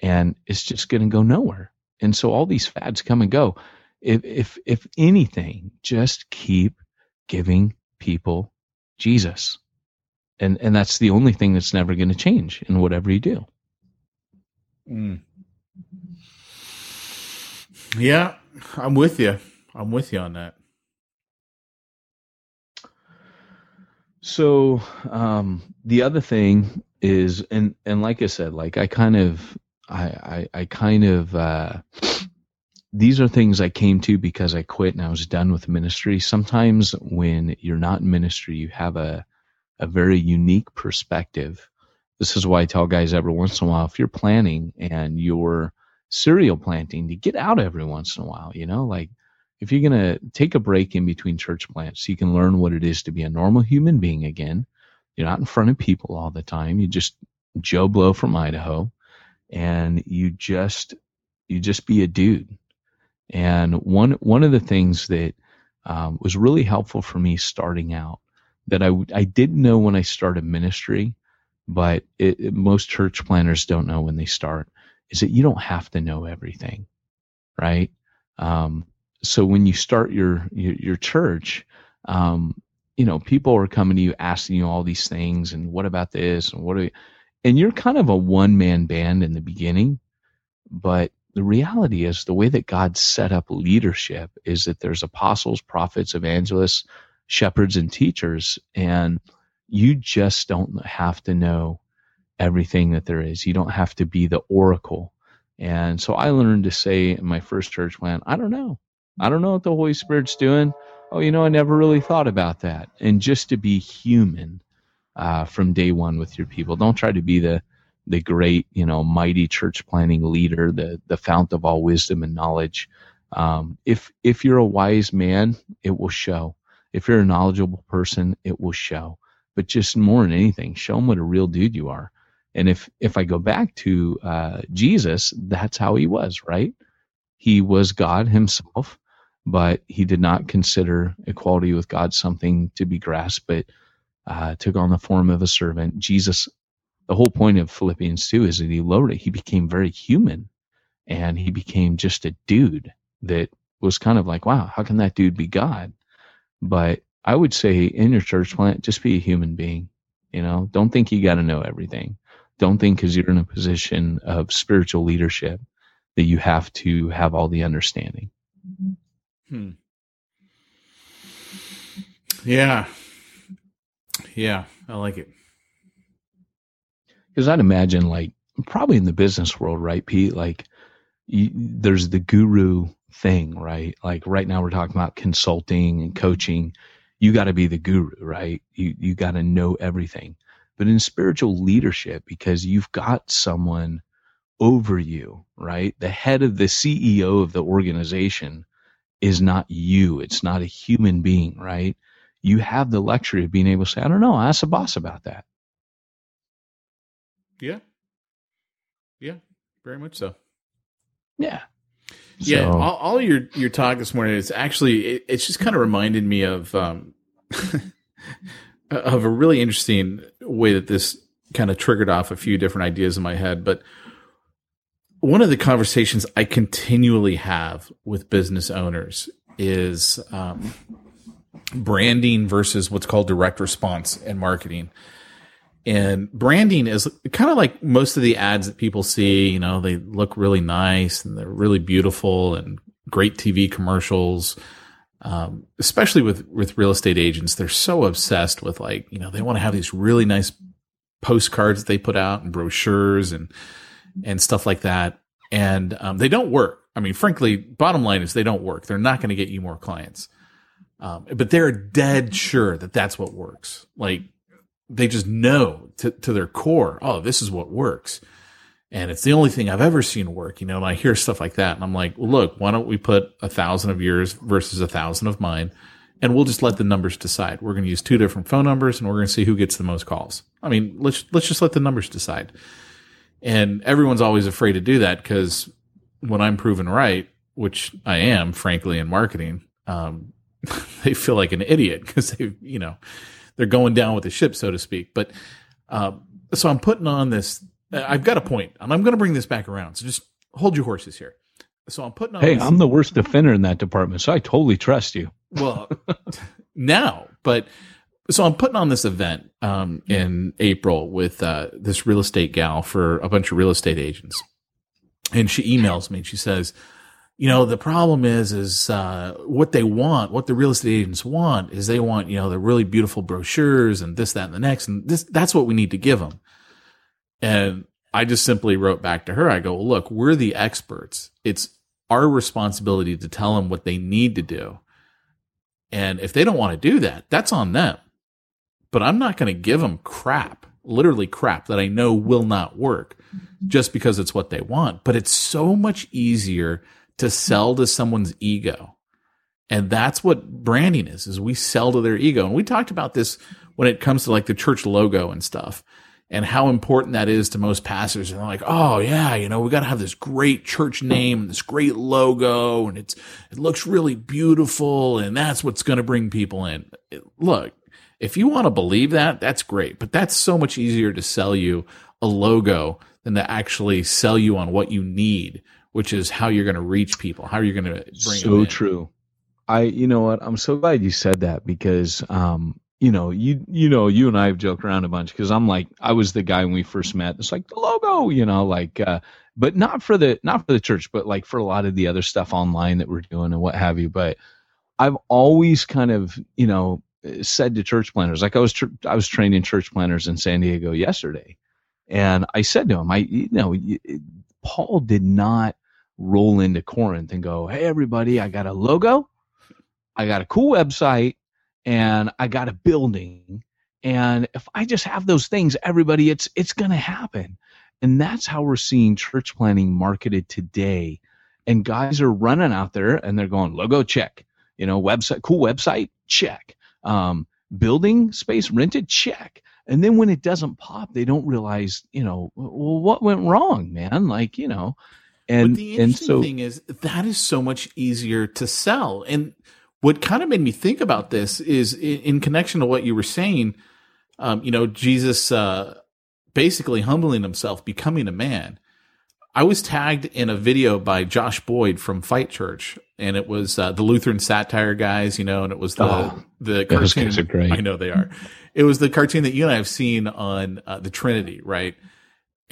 and it's just going to go nowhere. And so all these fads come and go. If if if anything, just keep giving people Jesus and and that's the only thing that's never going to change in whatever you do. Mm. Yeah, I'm with you. I'm with you on that. So um, the other thing is, and and like I said, like I kind of, I I, I kind of. Uh, these are things I came to because I quit and I was done with ministry. Sometimes when you're not in ministry, you have a a very unique perspective. This is why I tell guys every once in a while if you're planning and you're serial planting to get out every once in a while, you know, like if you're going to take a break in between church plants so you can learn what it is to be a normal human being again. You're not in front of people all the time. You just Joe Blow from Idaho and you just you just be a dude. And one one of the things that um, was really helpful for me starting out that I, I didn't know when I started ministry, but it, it, most church planners don't know when they start, is that you don't have to know everything, right? Um, so when you start your your, your church, um, you know people are coming to you asking you all these things, and what about this, and what are you, and you're kind of a one man band in the beginning, But the reality is the way that God set up leadership is that there's apostles, prophets, evangelists, shepherds, and teachers. And you just don't have to know everything that there is. You don't have to be the oracle. And so I learned to say in my first church plant, I don't know. I don't know what the Holy Spirit's doing. Oh, you know, I never really thought about that. And just to be human uh, from day one with your people. Don't try to be the the great, you know, mighty church planting leader, the the fount of all wisdom and knowledge. Um, if if you're a wise man, it will show. If you're a knowledgeable person, it will show. But just more than anything, show them what a real dude you are. And if if I go back to uh, Jesus, that's how he was, right? He was God himself, but he did not consider equality with God something to be grasped, but uh, took on the form of a servant. Jesus the whole point of Philippians 2 is that he lowered it. He became very human and he became just a dude that was kind of like, wow, how can that dude be God? But I would say in your church plant, just be a human being. You know, don't think you got to know everything. Don't think because you're in a position of spiritual leadership that you have to have all the understanding. Hmm. Yeah. Yeah, I like it. Because I'd imagine, like, probably in the business world, right, Pete? Like, you, there's the guru thing, right? Like, right now we're talking about consulting and coaching. You got to be the guru, right? You you got to know everything. But in spiritual leadership, because you've got someone over you, right? The head of the CEO of the organization is not you. It's not a human being, right? You have the luxury of being able to say, I don't know, ask the boss about that. Yeah. Yeah, very much so. Yeah. Yeah, So- all, all your your talk this morning is actually it, it's just kind of reminded me of um of a really interesting way that this kind of triggered off a few different ideas in my head. But one of the conversations I continually have with business owners is um, branding versus what's called direct response and marketing. And branding is kind of like most of the ads that people see, you know, they look really nice and they're really beautiful and great TV commercials. Um, especially with, with real estate agents, they're so obsessed with like, you know, they want to have these really nice postcards that they put out and brochures and, and stuff like that. And, um, they don't work. I mean, frankly, bottom line is they don't work. They're not going to get you more clients. Um, but they're dead sure that that's what works. Like they just know to, to their core, oh, this is what works. And it's the only thing I've ever seen work, you know, and I hear stuff like that. And I'm like, well, look, why don't we put a thousand of yours versus a thousand of mine? And we'll just let the numbers decide. We're going to use two different phone numbers and we're going to see who gets the most calls. I mean, let's, let's just let the numbers decide. And everyone's always afraid to do that because when I'm proven right, which I am, frankly, in marketing, um, they feel like an idiot because they, you know, they're going down with the ship, so to speak. But um, so I'm putting on this. I've got a point, and I'm going to bring this back around. So just hold your horses here. So I'm putting on. Hey, this, I'm the worst offender in that department, so I totally trust you. well now, but so I'm putting on this event um, in April with uh, this real estate gal for a bunch of real estate agents, and she emails me and she says, you know, the problem is, is uh, what they want, what the real estate agents want is they want, you know, the really beautiful brochures and this, that, and the next, and this, that's what we need to give them. And I just simply wrote back to her. I go, well, look, we're the experts. It's our responsibility to tell them what they need to do. And if they don't want to do that, that's on them. But I'm not going to give them crap, literally crap that I know will not work just because it's what they want. But it's so much easier to sell to someone's ego. And that's what branding is, is we sell to their ego. And we talked about this when it comes to like the church logo and stuff and how important that is to most pastors. And they're like, oh yeah, you know, we got to have this great church name and this great logo and it's, it looks really beautiful and that's what's going to bring people in. Look, if you want to believe that, that's great, but that's so much easier to sell you a logo than to actually sell you on what you need, which is how you're going to reach people, how you're going to bring so true. I, you know what? I'm so glad you said that because, um, you know, you you know, you and I have joked around a bunch because I'm like, I was the guy when we first met. It's like the logo, you know, like, uh, but not for the not for the church, but like for a lot of the other stuff online that we're doing and what have you. But I've always kind of, you know, said to church planners, like I was tr- I was training church planners in San Diego yesterday, and I said to him, I you know, Paul did not roll into Corinth and go, hey everybody, I got a logo, I got a cool website and I got a building. And if I just have those things, everybody, it's it's going to happen. And that's how we're seeing church planting marketed today. And guys are running out there and they're going logo check, you know, website, cool website check, um, building space rented check. And then when it doesn't pop, they don't realize, you know, well, what went wrong, man? Like, you know, and but the interesting so, thing is that is so much easier to sell. And what kind of made me think about this is in, in connection to what you were saying. Um, you know, Jesus uh, basically humbling himself, becoming a man. I was tagged in a video by Josh Boyd from Fight Church, and it was uh, the Lutheran satire guys, you know, and it was the Oh, the those guys are great. I know they are. It was the cartoon that you and I have seen on uh, the Trinity, right?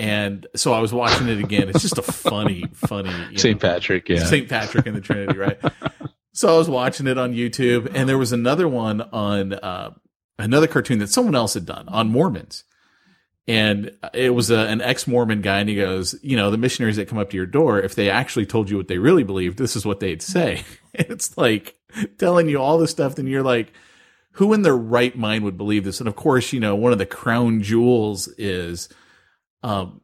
And so I was watching it again. It's just a funny, funny St. Patrick, yeah. St. Patrick and the Trinity, right? so I was watching it on YouTube, and there was another one on uh, another cartoon that someone else had done on Mormons. And it was a, an ex Mormon guy, and he goes, You know, the missionaries that come up to your door, if they actually told you what they really believed, this is what they'd say. it's like telling you all this stuff, then you're like, Who in their right mind would believe this? And of course, you know, one of the crown jewels is, um,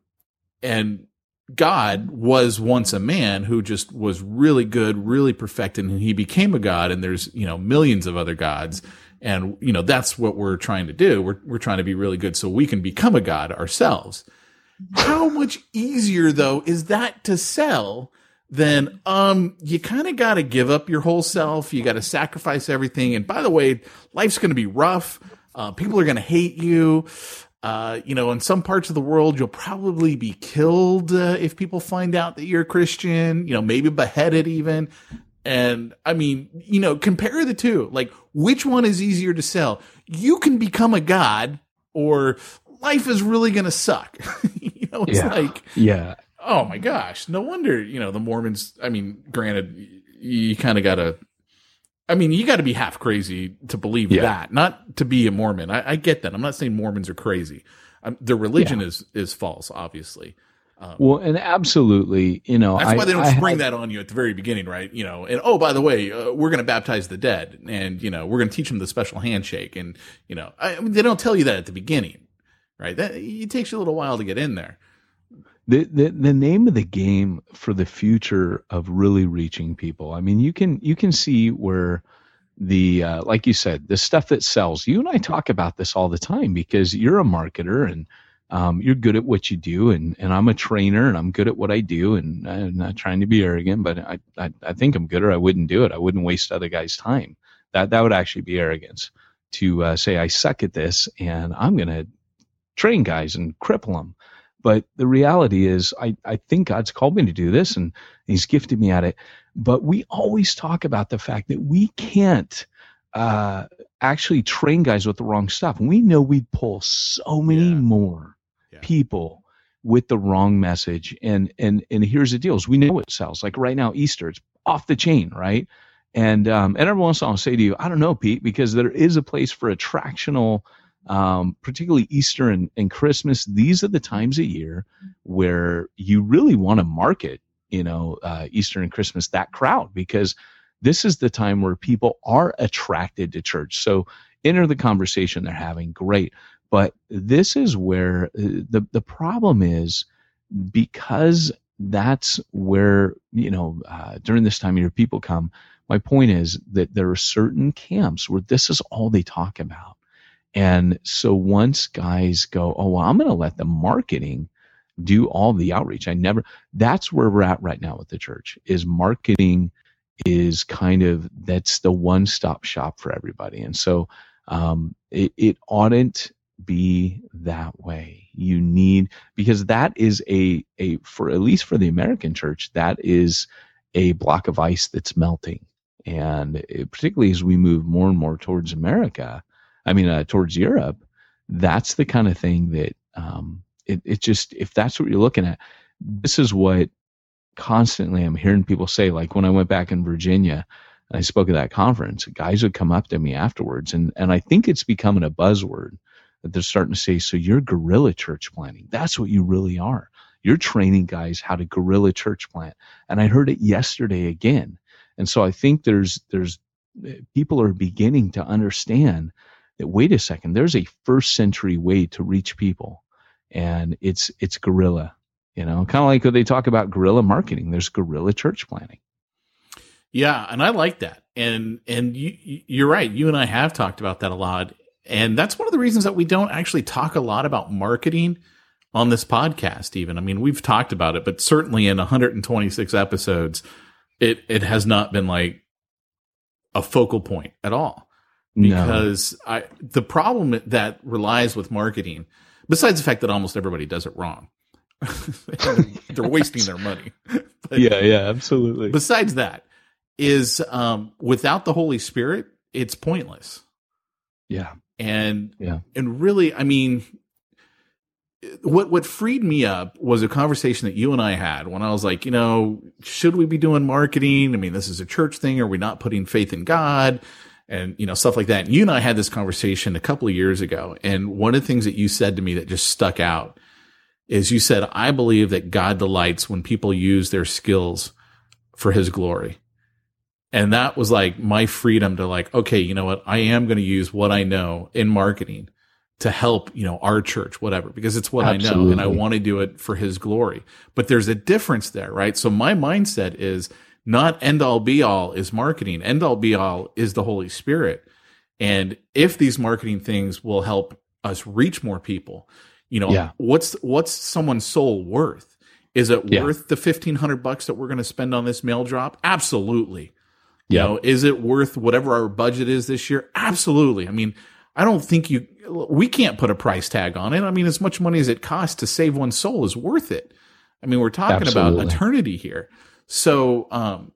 and God was once a man who just was really good, really perfected, and he became a God. And there's, you know, millions of other gods. And, you know, that's what we're trying to do. We're, we're trying to be really good so we can become a God ourselves. How much easier, though, is that to sell than, um, you kind of got to give up your whole self. You got to sacrifice everything. And by the way, life's going to be rough. Uh, people are going to hate you. Uh, you know, in some parts of the world, you'll probably be killed uh, if people find out that you're a Christian, you know, maybe beheaded even. And I mean, you know, compare the two. Like, which one is easier to sell? You can become a god, or life is really going to suck. you know, it's Yeah. like, Yeah. oh my gosh, no wonder, you know, the Mormons, I mean, granted, you, you kind of got to, I mean, you got to be half crazy to believe Yeah. that, not to be a Mormon. I, I get that. I'm not saying Mormons are crazy. Um, their religion is is false, obviously. Um, Well, and absolutely, you know, that's I, why they don't I spring had- that on you at the very beginning, right? You know, and oh, by the way, uh, we're going to baptize the dead, and you know, we're going to teach them the special handshake, and you know, I, I mean, they don't tell you that at the beginning, right? That it takes you a little while to get in there. The, the the name of the game for the future of really reaching people. I mean, you can you can see where the uh, like you said, the stuff that sells. You and I talk about this all the time because you're a marketer and um, you're good at what you do, and and I'm a trainer and I'm good at what I do, and I'm not trying to be arrogant, but I I, I think I'm good or I wouldn't do it. I wouldn't waste other guys' time. That that would actually be arrogance to uh, say I suck at this and I'm going to train guys and cripple them. But the reality is, I, I think God's called me to do this and He's gifted me at it. But we always talk about the fact that we can't uh, actually train guys with the wrong stuff. We know we'd pull so many Yeah. more Yeah. people with the wrong message. And and and here's the deal: is we know it sells. Like right now, Easter, it's off the chain, right? And um, and every once in a while, I'll say to you, I don't know, Pete, because there is a place for attractional um, particularly Easter and, and Christmas, these are the times of year where you really want to market, you know, uh, Easter and Christmas, that crowd, because this is the time where people are attracted to church. So enter the conversation they're having, great. But this is where uh, the, the problem is because that's where, you know, uh, during this time of year, people come. My point is that there are certain camps where this is all they talk about. And so once guys go, oh, well, I'm going to let the marketing do all the outreach. I never, that's where we're at right now with the church is marketing is kind of, that's the one stop shop for everybody. And so, um, it, it oughtn't be that way. You need, because that is a, a, for at least for the American church, that is a block of ice that's melting. And it, particularly as we move more and more towards America, I mean, uh, towards Europe, that's the kind of thing that um, it, it just if that's what you're looking at, this is what constantly I'm hearing people say. Like when I went back in Virginia, I spoke at that conference. Guys would come up to me afterwards, and and I think it's becoming a buzzword that they're starting to say. So you're guerrilla church planting. That's what you really are. You're training guys how to guerrilla church plant. And I heard it yesterday again. And so I think there's there's people are beginning to understand that wait a second, there's a first century way to reach people, and it's it's guerrilla. You know, kind of like they talk about guerrilla marketing. There's guerrilla church planting. Yeah, and I like that. And and you you're right. You and I have talked about that a lot. And that's one of the reasons that we don't actually talk a lot about marketing on this podcast even. I mean, we've talked about it, but certainly in 126 episodes, it it has not been like a focal point at all. Because no. I the problem that relies with marketing, besides the fact that almost everybody does it wrong. they're wasting their money. But yeah, yeah, absolutely. Besides that, is um, without the Holy Spirit, it's pointless. Yeah. And yeah. And really, I mean, what what freed me up was a conversation that you and I had when I was like, you know, should we be doing marketing? I mean, this is a church thing. Are we not putting faith in God? And you know, stuff like that. And you and I had this conversation a couple of years ago. And one of the things that you said to me that just stuck out is you said, I believe that God delights when people use their skills for his glory. And that was like my freedom to like, okay, you know what? I am going to use what I know in marketing to help, you know, our church, whatever, because it's what Absolutely. I know and I want to do it for his glory. But there's a difference there, right? So my mindset is not end all be all is marketing. End all be all is the Holy Spirit. And if these marketing things will help us reach more people, you know, yeah. what's what's someone's soul worth? Is it yeah. worth the fifteen hundred bucks that we're going to spend on this mail drop? Absolutely. You know, is it worth whatever our budget is this year? Absolutely. I mean, I don't think you, we can't put a price tag on it. I mean, as much money as it costs to save one soul is worth it. I mean, we're talking Absolutely. about eternity here. So, um,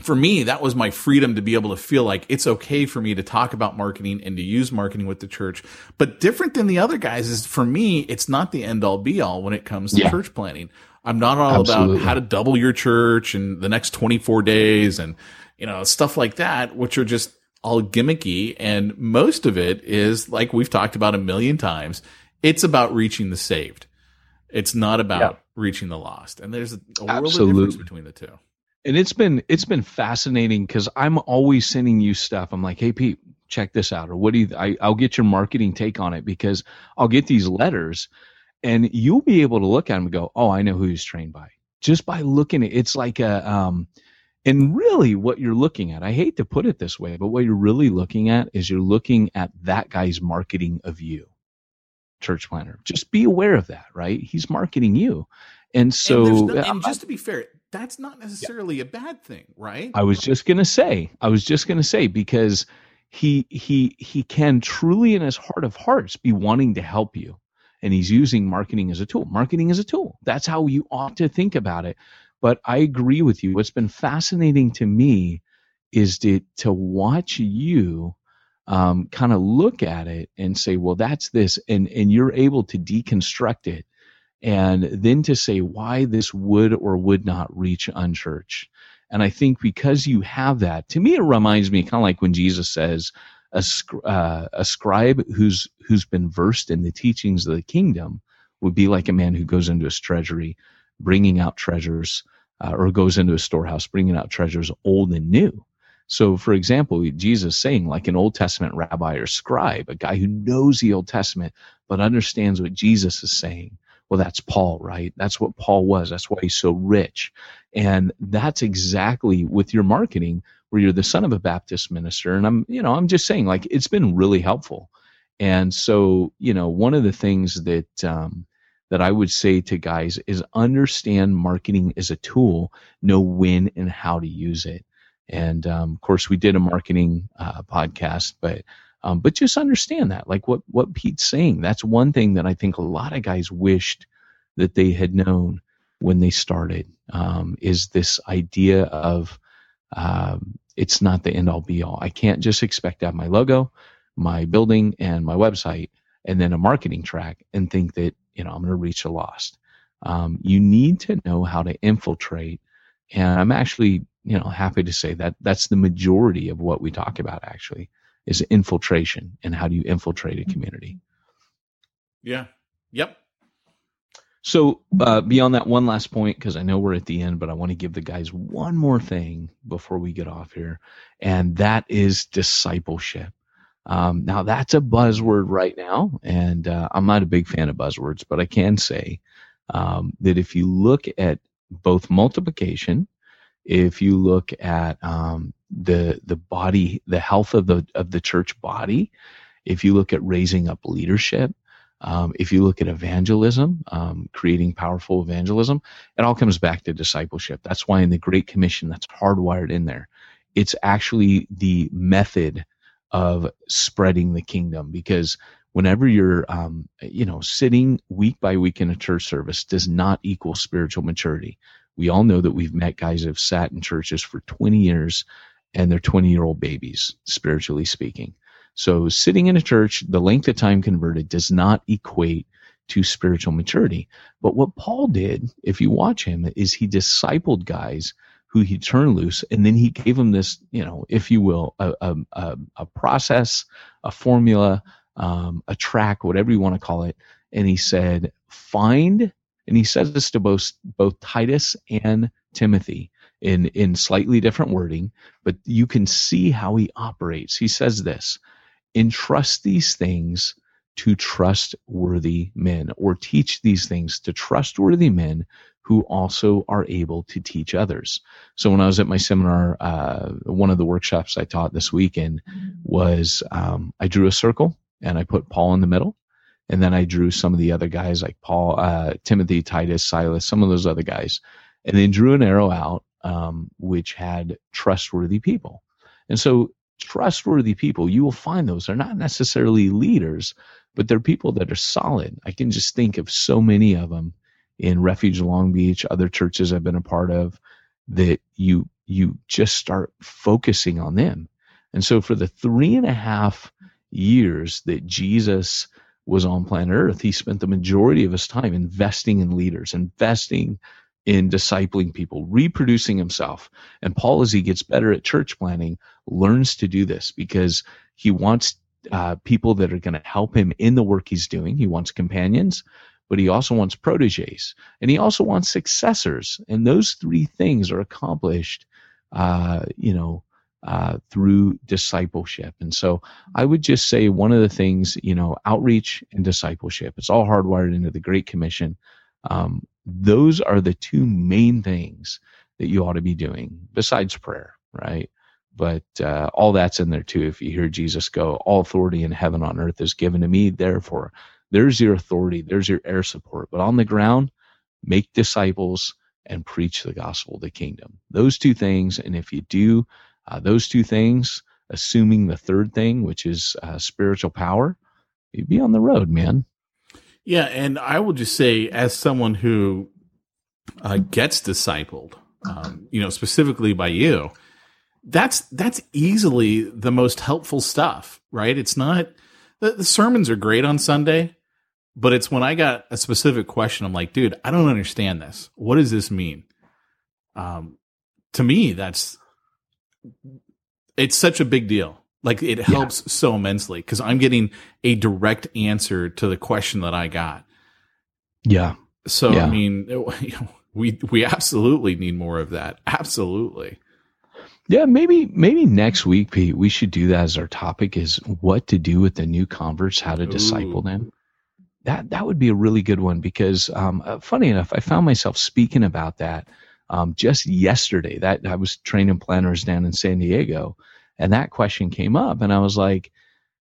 for me, that was my freedom to be able to feel like it's okay for me to talk about marketing and to use marketing with the church. But different than the other guys is for me, it's not the end all be all when it comes to yeah. church planting. I'm not all Absolutely. about how to double your church in the next 24 days and, you know, stuff like that, which are just all gimmicky. And most of it is like we've talked about a million times. It's about reaching the saved. It's not about yeah. Reaching the lost. And there's a, a world of difference between the two. And it's been it's been fascinating because I'm always sending you stuff. I'm like, hey Pete, check this out, or what do you? I, I'll get your marketing take on it because I'll get these letters, and you'll be able to look at them and go, oh, I know who he's trained by just by looking at. It's like a um, and really, what you're looking at, I hate to put it this way, but what you're really looking at is you're looking at that guy's marketing of you, church planner. Just be aware of that, right? He's marketing you. And so, and, no, and just to be fair, that's not necessarily yeah. a bad thing, right? I was just going to say, I was just going to say, because he, he, he can truly in his heart of hearts be wanting to help you. And he's using marketing as a tool. Marketing as a tool. That's how you ought to think about it. But I agree with you. What's been fascinating to me is to, to watch you um, kind of look at it and say, well, that's this. And, and you're able to deconstruct it and then to say why this would or would not reach unchurched. And I think because you have that, to me, it reminds me kind of like when Jesus says, a, uh, a scribe who's who's been versed in the teachings of the kingdom would be like a man who goes into his treasury, bringing out treasures uh, or goes into a storehouse bringing out treasures old and new. So, for example, Jesus saying, like an Old Testament rabbi or scribe, a guy who knows the Old Testament but understands what Jesus is saying. Well, that's Paul, right? That's what Paul was. That's why he's so rich. And that's exactly with your marketing, where you're the son of a Baptist minister. And I'm, you know, I'm just saying, like, it's been really helpful. And so, you know, one of the things that, um, that I would say to guys is understand marketing as a tool, know when and how to use it. And um, of course, we did a marketing uh, podcast, but um, but just understand that, like what what Pete's saying. That's one thing that I think a lot of guys wished that they had known when they started. Um, is this idea of um, it's not the end all be all. I can't just expect to have my logo. my building and my website and then a marketing track and think that, you know, I'm going to reach a lost. Um, you need to know how to infiltrate. And I'm actually, you know, happy to say that that's the majority of what we talk about actually is infiltration and how do you infiltrate a community. Yeah. Yep. So uh, beyond that one last point, because I know we're at the end, but I want to give the guys one more thing before we get off here, and that is discipleship. Um, now that's a buzzword right now, and uh, I'm not a big fan of buzzwords, but I can say um, that if you look at both multiplication, if you look at um, the the body, the health of the of the church body, if you look at raising up leadership, um, if you look at evangelism, um, creating powerful evangelism, it all comes back to discipleship. That's why in the Great Commission, that's hardwired in there. It's actually the method of spreading the kingdom because whenever you're, um, you know, sitting week by week in a church service does not equal spiritual maturity. We all know that we've met guys who have sat in churches for 20 years and they're 20 year old babies, spiritually speaking. So sitting in a church, the length of time converted does not equate to spiritual maturity. But what Paul did, if you watch him, is he discipled guys who he turned loose and then he gave them this, you know, if you will, a, a, a process, a formula, um, a track, whatever you want to call it. And he said, find, and he says this to both, both Titus and Timothy in, in slightly different wording, but you can see how he operates. He says this, entrust these things to trustworthy men or teach these things to trustworthy men who also are able to teach others. So when I was at my seminar, uh, one of the workshops I taught this weekend was um, I drew a circle and I put Paul in the middle, and then I drew some of the other guys like Paul, uh, Timothy, Titus, Silas, some of those other guys, and then drew an arrow out um, which had trustworthy people. And so trustworthy people, you will find those. They're not necessarily leaders, but they're people that are solid. I can just think of so many of them in Refuge Long Beach, other churches I've been a part of, that you you just start focusing on them. And so for the three and a half years that Jesus was on planet Earth, he spent the majority of his time investing in leaders, investing in discipling people, reproducing himself. And Paul, as he gets better at church planting, learns to do this because he wants uh, people that are going to help him in the work he's doing. He wants companions, but he also wants proteges and he also wants successors. And those three things are accomplished, uh, you know, uh, through discipleship. And so I would just say one of the things, you know, outreach and discipleship, it's all hardwired into the Great Commission. Um, those are the two main things that you ought to be doing besides prayer, right? But uh, all that's in there too. If you hear Jesus go, all authority in heaven on earth is given to me. Therefore, there's your authority. There's your air support. But on the ground, make disciples and preach the gospel of the kingdom. Those two things. And if you do uh, those two things, assuming the third thing, which is uh, spiritual power, you'd be on the road, man. Yeah, and I will just say, as someone who uh, gets discipled, um, you know, specifically by you, that's that's easily the most helpful stuff, right? It's not the, the sermons are great on Sunday, but it's when I got a specific question, I'm like, dude, I don't understand this. What does this mean? Um, to me, that's it's such a big deal like it helps yeah. so immensely because I'm getting a direct answer to the question that I got. Yeah. So yeah. I mean, we we absolutely need more of that. Absolutely. Yeah, maybe maybe next week, Pete, we should do that as our topic is what to do with the new converts, how to Ooh. disciple them. That that would be a really good one because, um, uh, funny enough, I found myself speaking about that um, just yesterday. That I was training planners down in San Diego, and that question came up and i was like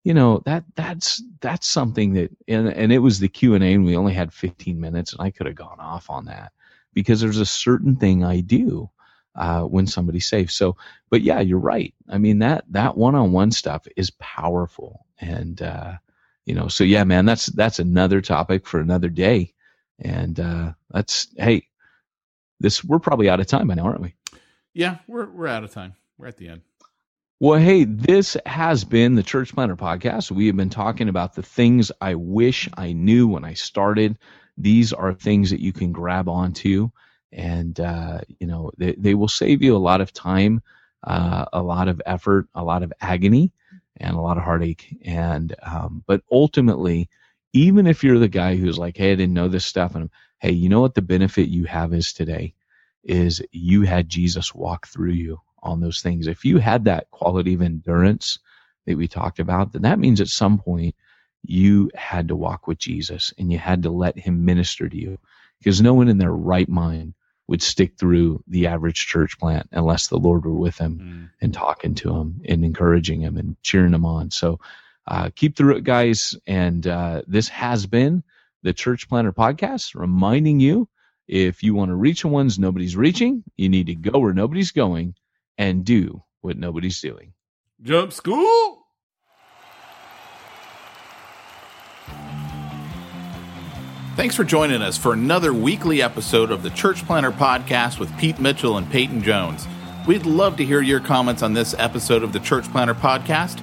you know that that's that's something that and, and it was the q&a and we only had 15 minutes and i could have gone off on that because there's a certain thing i do uh, when somebody's safe so but yeah you're right i mean that that one-on-one stuff is powerful and uh, you know so yeah man that's that's another topic for another day and uh, that's hey this we're probably out of time by now aren't we yeah we're we're out of time we're at the end Well, hey, this has been the Church Planter Podcast. We have been talking about the things I wish I knew when I started. These are things that you can grab onto, and uh, you know they, they will save you a lot of time, uh, a lot of effort, a lot of agony, and a lot of heartache. And um, but ultimately, even if you're the guy who's like, "Hey, I didn't know this stuff," and hey, you know what the benefit you have is today is you had Jesus walk through you on those things. If you had that quality of endurance that we talked about, then that means at some point you had to walk with Jesus and you had to let him minister to you because no one in their right mind would stick through the average church plant unless the Lord were with him mm. and talking to him and encouraging him and cheering him on. So uh, keep through it, guys. And uh, this has been the Church Planter Podcast, reminding you if you want to reach the ones nobody's reaching, you need to go where nobody's going and do what nobody's doing. Jump school! Thanks for joining us for another weekly episode of the Church Planter Podcast with Pete Mitchell and Peyton Jones. We'd love to hear your comments on this episode of the Church Planter Podcast.